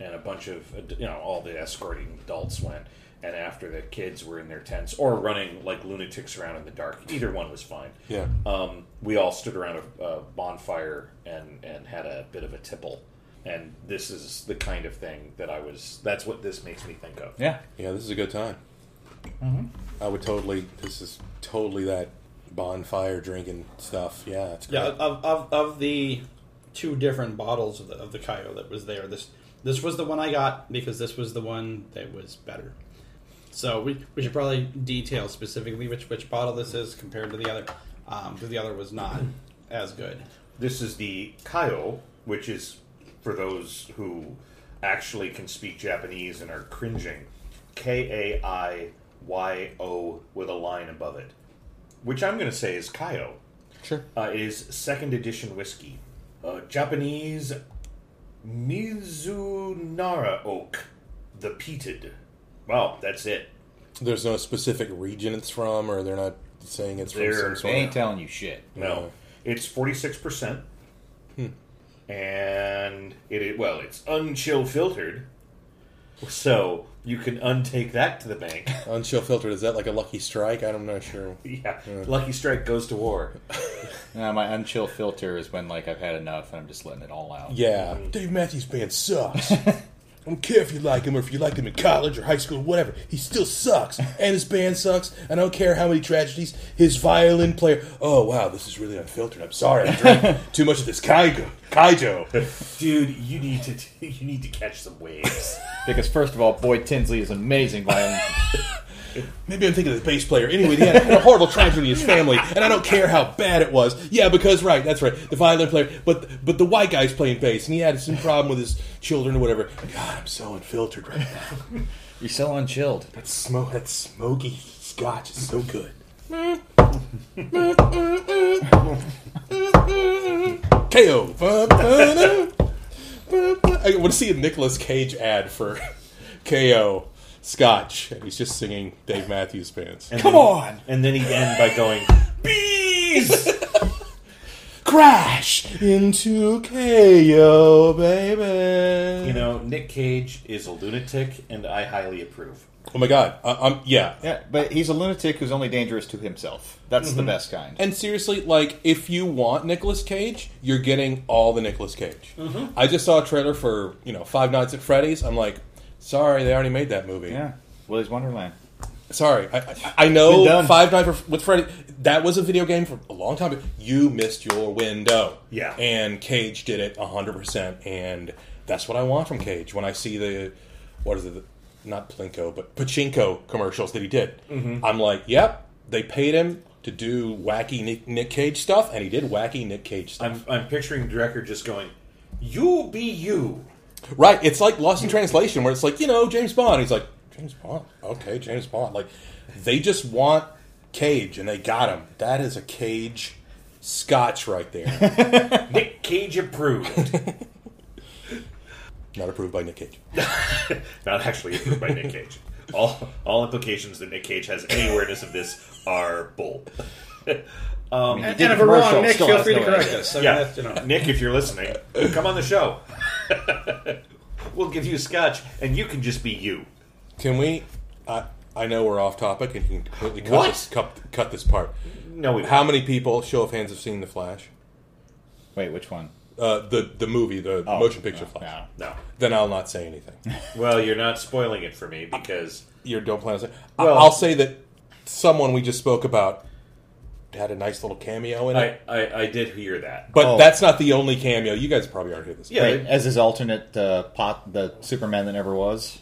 and a bunch of you know all the escorting adults went. And after the kids were in their tents or running like lunatics around in the dark, either one was fine. Yeah. Um, we all stood around a, a bonfire and and had a bit of a tipple. And this is the kind of thing that I was. That's what this makes me think of. Yeah, Yeah, this is a good time. Mm-hmm. I would totally. This is totally that bonfire drinking stuff. Yeah, it's great. Yeah, of, of, of the two different bottles of the, of the Kaiyo that was there, this this was the one I got because this was the one that was better. So we, we should probably detail specifically which which bottle this is compared to the other, because the other was not as good. This is the Kaiyo, which is for those who actually can speak Japanese and are cringing. K A I Y O with a line above it, which I'm going to say is Kaio. Sure. Uh, it is second edition whiskey, uh, Japanese Mizunara oak, the peated. Well, that's it. There's no specific region it's from, or they're not saying it's from They're- some they ain't of. telling you shit. No, it's forty six percent, and it well, it's unchill filtered, so you can untake that to the bank. Unchill filtered. Is that like a lucky strike? I'm not sure. yeah, Lucky Strike goes to war. Uh, my unchill filter is when like I've had enough and I'm just letting it all out. Yeah, Dave Matthews Band sucks. I don't care if you like him or if you liked him in college or high school, or whatever. He still sucks, and his band sucks. And I don't care how many tragedies. His violin player. Oh wow, this is really unfiltered. I'm sorry, I drank too much of this kaijo. Kaijo. Dude, you need to you need to catch some waves. Because first of all, Boyd Tinsley is amazing violin. Maybe I'm thinking of the bass player. Anyway, he had a horrible tragedy in his family, and I don't care how bad it was. Yeah, because right, that's right, the violin player. But but the white guy's playing bass, and he had some problem with his children or whatever. God, I'm so unfiltered right now. You're so unchilled. That smoke, that smoky scotch is so good. KO. I want to see a Nicolas Cage ad for KO Scotch, and he's just singing Dave Matthews Bands. And Come then- on! And then he'd end by going, "Bees." Crash into KO, baby. you know, Nick Cage is a lunatic, and I highly approve. Oh my God, I, I'm yeah. Yeah, but he's a lunatic who's only dangerous to himself. That's the mm-hmm. best kind. And seriously, like, if you want Nicolas Cage, you're getting all the Nicolas Cage. Mm-hmm. I just saw a trailer for, you know, Five Nights at Freddy's. I'm like, sorry, they already made that movie. Yeah, Willy's Wonderland. Sorry. I, I, I know done. Five Nights with Freddy, that was a video game for a long time ago. You missed your window. Yeah. And Cage did it 100%. And that's what I want from Cage. When I see the, what is it, not Plinko, but Pachinko commercials that he did, mm-hmm. I'm like, yep, they paid him to do wacky Nick, Nick Cage stuff, and he did wacky Nick Cage stuff. I'm I'm picturing the director just going, "You be you." Right. It's like Lost in Translation, where it's like, you know, James Bond. He's like, James Bond. Okay, James Bond. Like, they just want Cage, and they got him. That is a Cage scotch right there. Nick Cage approved. Not approved by Nick Cage. Not actually approved by Nick Cage. All all implications that Nick Cage has any awareness of this are bull. Um, And, and if a we're wrong, Nick, feel has free to correct idea. us. I mean, yeah, you know. Nick, if you're listening, come on the show. we'll give you a scotch, and you can just be you. Can we? I I know we're off topic, and you can completely cut What? this cut, cut this part. No, we How many people, show of hands, have seen The Flash? Wait, which one? Uh, the the movie, the Oh, motion picture no, Flash. No. Then I'll not say anything. Well, you're not spoiling it for me because you don't plan on saying. Well- I'll say that someone we just spoke about had a nice little cameo in it. I, I, I did hear that. But Oh. that's not the only cameo. You guys probably already heard this. Yeah, Wait, as his alternate uh, pot, the Superman that never was.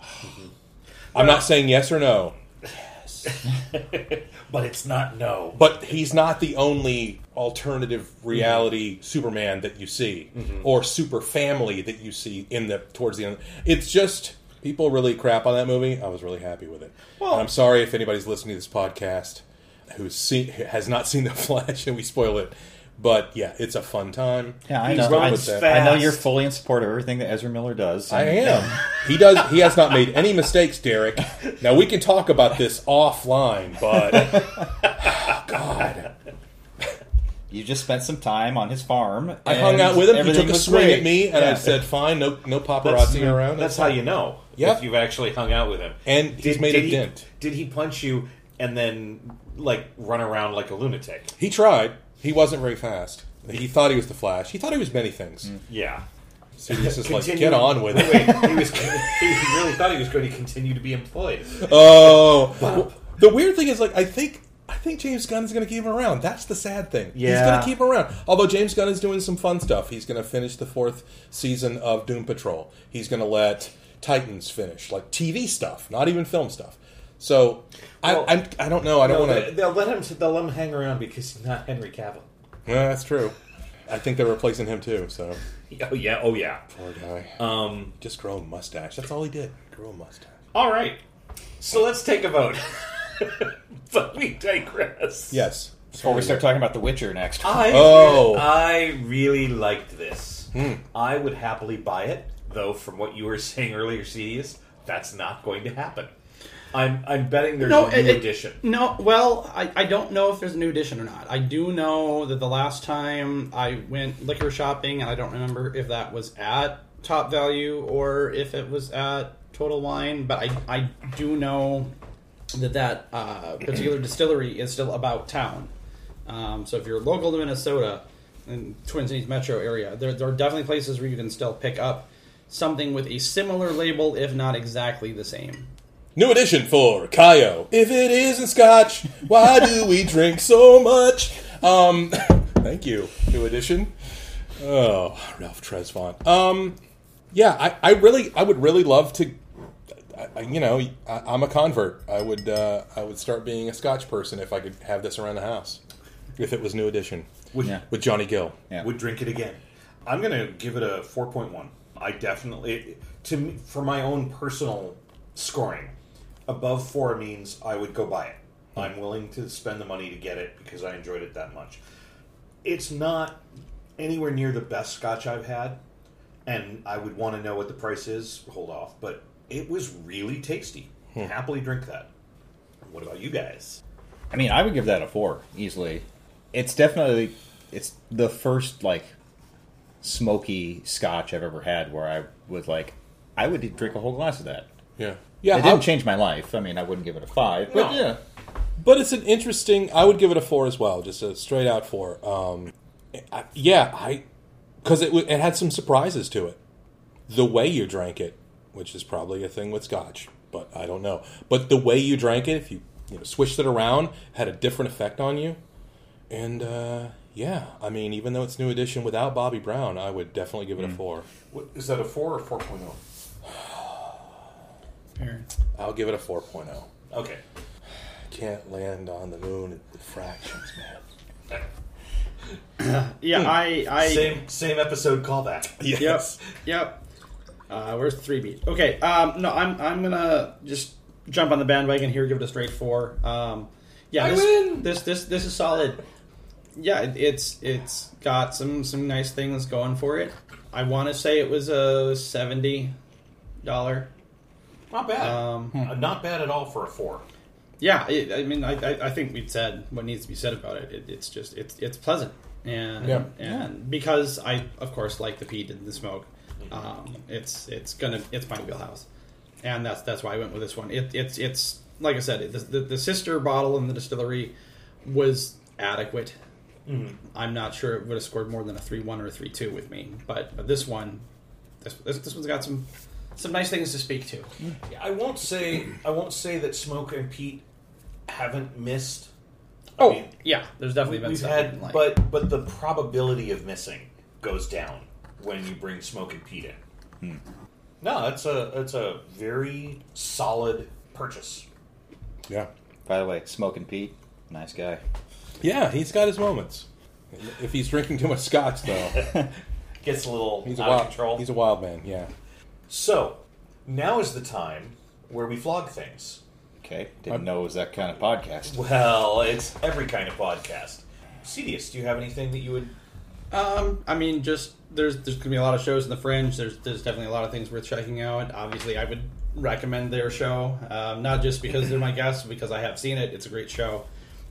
I'm not saying yes or no. yes, but it's not no. But he's not the only alternative reality Superman that you see, or super family that you see in the towards the end. It's just people really crap on that movie. I was really happy with it. Well- And I'm sorry if anybody's listening to this podcast who's seen has not seen the Flash and we spoil it. But yeah, it's a fun time. Yeah, I He know. I, runs that. fast. I know you're fully in support of everything that Ezra Miller does. I and- am. Um, he does. He has not made any mistakes, Derek. Now we can talk about this offline, but God, You just spent some time on his farm. I hung out with him. He took a swing great. at me, and I said, "Fine, no, no That's, paparazzi around." that's how you know Yep. if you've actually hung out with him. And he's made a he, dent. Did he punch you and then like run around like a lunatic? He tried. He wasn't very fast. He thought he was the Flash. He thought he was many things. Mm. Yeah. So he was just like, Continue- "Get on with it." Wait, he was. He really thought he was going to continue to be employed. Oh, Well, the weird thing is, like, I think I think James Gunn is going to keep him around. That's the sad thing. He's Yeah. going to keep him around. Although James Gunn is doing some fun stuff. He's going to finish the fourth season of Doom Patrol. He's going to let Titans finish, like TV stuff, not even film stuff. So Well, I, I'm, I don't know. I don't No, want to. they'll let him. They'll let him hang around because he's not Henry Cavill. Yeah, that's true. I think they're replacing him too. So Oh yeah. Oh yeah. poor guy. Um. Just grow a mustache. That's all he did. Grow a mustache. All right. So let's take a vote. but we digress. Yes. Before we start talking about The Witcher next. I Oh. I really liked this. Hmm. I would happily buy it, though. From what you were saying earlier, Cedius, that's not going to happen. I'm I'm betting there's No, a new it- it- edition. No, well, I, I don't know if there's a new edition or not. I do know that the last time I went liquor shopping, and I don't remember if that was at Top Value or if it was at Total Wine, but I, I do know that that uh, particular distillery is still about town. Um, so if you're local to Minnesota and Twin Cities metro area, there, there are definitely places where you can still pick up something with a similar label, if not exactly the same. New edition for Kaiyo. If it isn't scotch, why do we drink so much? Um, thank you. New edition. Oh, Ralph Tresvant. Um, yeah, I, I really, I would really love to. I, I- you know, I, I'm a convert. I would, uh, I would start being a Scotch person if I could have this around the house. If it was new edition Would, Yeah. with Johnny Gill. Yeah. would drink it again. I'm going to give it a 4.1. I definitely to me, for my own personal scoring, above 4 means I would go buy it. Hmm. I'm willing to spend the money to get it because I enjoyed it that much. It's not anywhere near the best scotch I've had, and I would want to know what the price is. Hold off, but it was really tasty. Hmm. Happily drink that. What about you guys? I mean, I would give that a four easily. It's definitely it's the first like smoky Scotch I've ever had where I was like, I would drink a whole glass of that. Yeah, yeah. It didn't I'll- change my life. I mean, I wouldn't give it a five, but No. yeah, But it's an interesting. I would give it a four as well, just a straight out four. Um, I, yeah, I because it it had some surprises to it. The way you drank it, which is probably a thing with Scotch, but I don't know. But the way you drank it, if you you know switched it around, had a different effect on you. And uh, yeah, I mean, even though it's new edition without Bobby Brown, I would definitely give it a four. What, is that a 4 or oh? 4.0? I'll give it a 4.0. Okay. Can't land on the moon with fractions, man. Yeah, I, I Same same episode callback. Yep. Yep. Uh, where's the three beat? Okay. Um, no, I'm I'm gonna just jump on the bandwagon here. Give it a straight four. Um, yeah, I this, win! this this this is solid. Yeah, it, it's it's got some some nice things going for it. I want to say it was a seventy dollar. Not bad. Um, Uh, Not bad at all for a 4. yeah, it, I mean, I, I I think we've said what needs to be said about it. it it's just it's it's pleasant, and Yeah. and because I of course like the peat and the smoke, um, it's it's gonna it's my wheelhouse, and that's that's why I went with this one. It, it's it's like I said, the, the, the sister bottle in the distillery was adequate. I'm not sure it would have scored more than a three one or a three two with me, but, but this one, this, this this one's got some some nice things to speak to. I won't say I won't say that Smoke and Pete haven't missed. I Oh mean, yeah, there's definitely been we've stuff I had, didn't like. but but the probability of missing goes down when you bring Smoke and Pete in. Hmm. No, it's a it's a very solid purchase. Yeah. By the way, Smoking Pete, nice guy. Yeah, he's got his moments. If he's drinking too much scotch, though, Gets a little he's a out wild of control. He's a wild man. Yeah. So, now is the time where we flog things. Okay, didn't know it was that kind of podcast. Well, it's every kind of podcast. Cedius, do you have anything that you would? Um, I mean, just there's there's gonna be a lot of shows in the fringe. There's there's definitely a lot of things worth checking out. Obviously, I would recommend their show, um, not just because they're my guests, because I have seen it. It's a great show.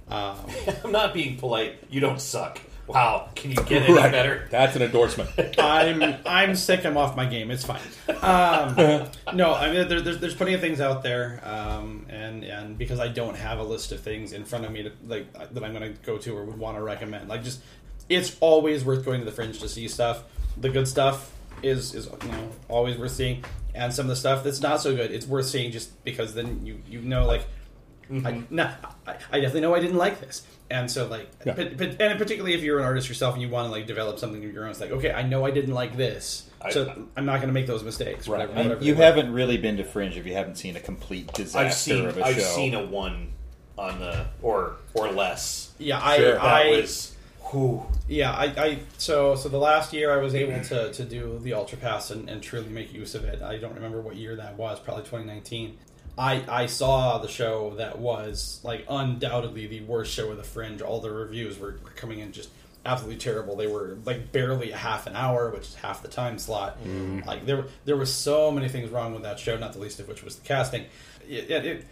Um, I'm not being polite. You don't suck. Wow, can you get any Right. better? That's an endorsement. I'm I'm sick. I'm off my game. It's fine. Um, no, I mean there, there's there's plenty of things out there, um, and and because I don't have a list of things in front of me to, like that I'm going to go to or would want to recommend, like just it's always worth going to the fringe to see stuff. The good stuff is is you know always worth seeing, and some of the stuff that's not so good, it's worth seeing just because then you you know like Mm-hmm. I, nah, I, I definitely know I didn't like this. And so, like, Yeah. but, but, and particularly if you're an artist yourself and you want to like develop something of your own, it's like, okay, I know I didn't like this, I- so I, am not going to make those mistakes. Right. Whatever, whatever you haven't really been to Fringe if you haven't seen a complete disaster I've seen of a I've show. I've seen a one on the or or less. yeah, I, Sure. That I, was whew. yeah, I, I, so, so the last year I was able to, to do the Ultra Pass and, and truly make use of it. I don't remember what year that was, probably 2019. I, I saw the show that was like undoubtedly the worst show of the Fringe. All the reviews were, coming in just absolutely terrible. They were like barely a half an hour, which is half the time slot. Mm-hmm. Like there there were so many things wrong with that show, not the least of which was the casting. It, it-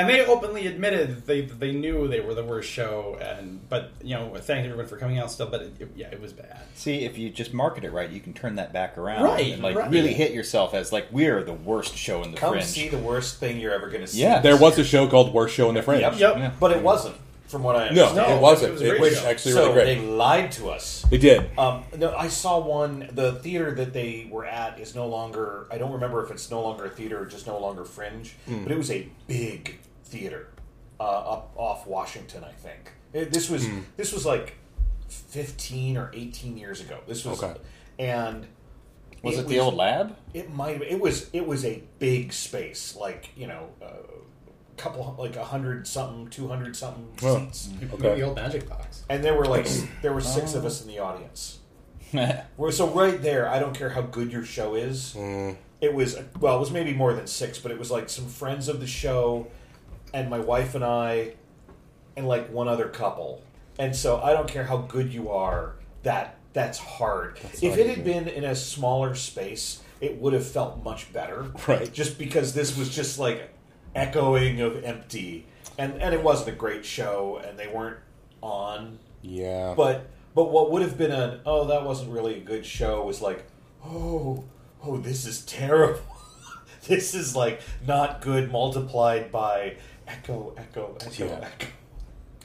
and they openly admitted that they they knew they were the worst show, and but you know thanked everyone for coming out still. But it, it- yeah, it was bad. See, if you just market it right, you can turn that back around Right, and like right. really hit yourself as like we're the worst show in the Come Fringe. see the worst thing you're ever going to see. Yeah. There was a show called Worst Show in the Fringe. Yep. Yep. Yeah. But it wasn't, from what I No, understand. No, it wasn't. it was It was show. actually so really great. they lied to us. They did. Um, no, I saw one. The theater that they were at is no longer. I don't remember if it's no longer a theater or just no longer Fringe. Hmm. But it was a big theater uh, up off Washington, I think. It, this was Hmm. this was like fifteen or eighteen years ago. This was Okay. and was it, the old lab? It might. It was. It was a big space, like you know, a couple like a hundred something, two hundred something Oh. seats, Okay. The old magic box. and there were like there were six of us in the audience. Well, So right there, I don't care how good your show is. Mm. It was well, it was maybe more than six, but it was like some friends of the show, and my wife and I, and like one other couple. And so I don't care how good you are. That that's hard. if it had been in a smaller space, it would have felt much better. Right. Just because this was just like echoing of empty, and and it wasn't a great show, and they weren't on yeah. but but what would have been an oh that wasn't really a good show was like oh oh this is terrible this is like not good multiplied by echo echo echo Yeah. echo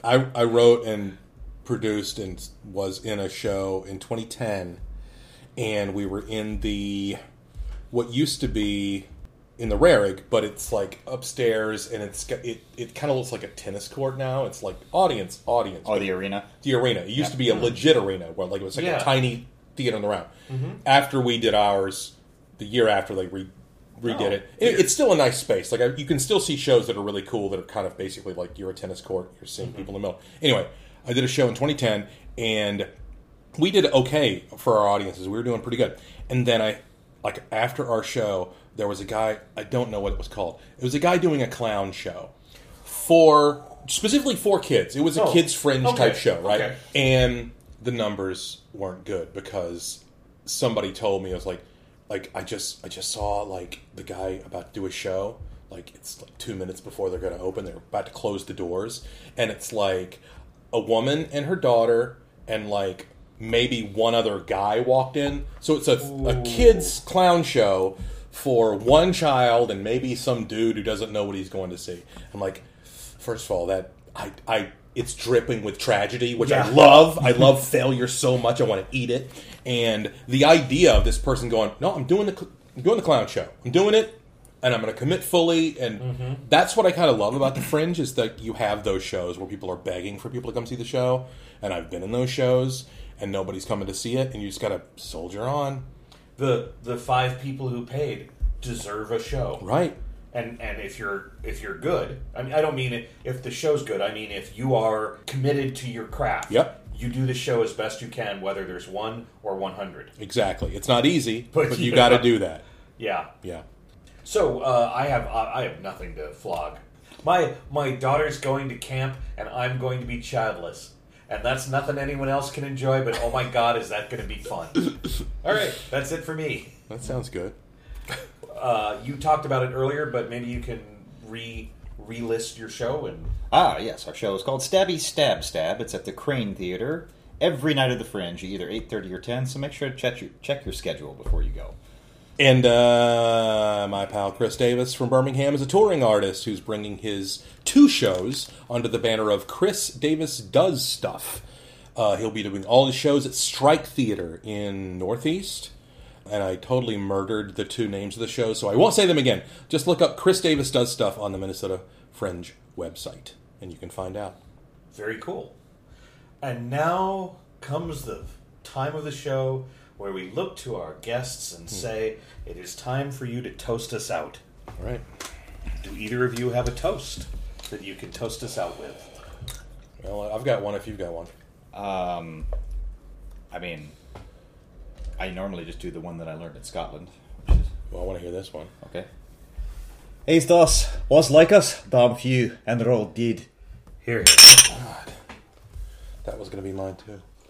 I, I wrote and produced and was in a show in 2010, and we were in the what used to be in the Rarig, but it's like upstairs, and it's got- it it kind of looks like a tennis court now. It's like audience, audience. Oh, the arena. the arena. It used to be a legit arena where like it was like Yeah. a tiny theater on the round. Mm-hmm. After we did ours, the year after they re- redid Oh, it, it, it's still a nice space. Like I, you can still see shows that are really cool that are kind of basically like you're a tennis court. You're seeing mm-hmm. people in the middle. Anyway, I did a show in 2010 and we did okay for our audiences. We were doing pretty good. And then I, like after our show, there was a guy. I don't know what it was called. It was a guy doing a clown show for specifically for kids. It was a Oh, kids fringe okay, type show, right? okay. And the numbers weren't good because somebody told me it was like, like I just I just saw like the guy about to do a show. Like it's like two minutes before they're going to open. They're about to close the doors, and it's like a woman and her daughter, and like maybe one other guy walked in. So it's a, a kids clown show for one child and maybe some dude who doesn't know what he's going to see. I'm like, first of all, that I I it's dripping with tragedy, which I love. I love failure so much. I want to eat it. And the idea of this person going, no, I'm doing the I'm doing the clown show. I'm doing it, and I'm going to commit fully. And mm-hmm. that's what I kind of love about the Fringe is that you have those shows where people are begging for people to come see the show. And I've been in those shows, and nobody's coming to see it, and you just got to soldier on. the the five people who paid deserve a show Right. And and if you're if you're good, I mean I don't mean if the show's good. I mean if you are committed to your craft. Yep. You do the show as best you can, whether there's one or one hundred. Exactly. It's not easy, But but, you got to do that. Yeah. Yeah. So uh, I have I I have nothing to flog. My my daughter's going to camp, and I'm going to be childless, and that's nothing anyone else can enjoy. But oh my god, is that going to be fun? All right, that's it for me. That sounds good. Uh, you talked about it earlier, but maybe you can re relist your show and Ah, yes, our show is called Stabby Stab Stab. It's at the Crane Theater every night of the Fringe, either eight thirty or ten. So make sure to check your check your schedule before you go. And uh, my pal Chris Davis from Birmingham is a touring artist who's bringing his two shows under the banner of Chris Davis Does Stuff. Uh, he'll be doing all his shows at Strike Theater in Northeast. And I totally murdered the two names of the shows, so I won't say them again. Just look up Chris Davis Does Stuff on the Minnesota Fringe website, and you can find out. very cool. And now comes the time of the show where we look to our guests and say, "It is time for you to toast us out." All right. Do either of you have a toast that you can toast us out with? Well, I've got one if you've got one. Um, I mean, I normally just do the one that I learned in Scotland. Which is, Well, I want to hear this one. okay. Hey, Stas, was like us, damn few, and they're all dead. Here, God. That was going to be mine too.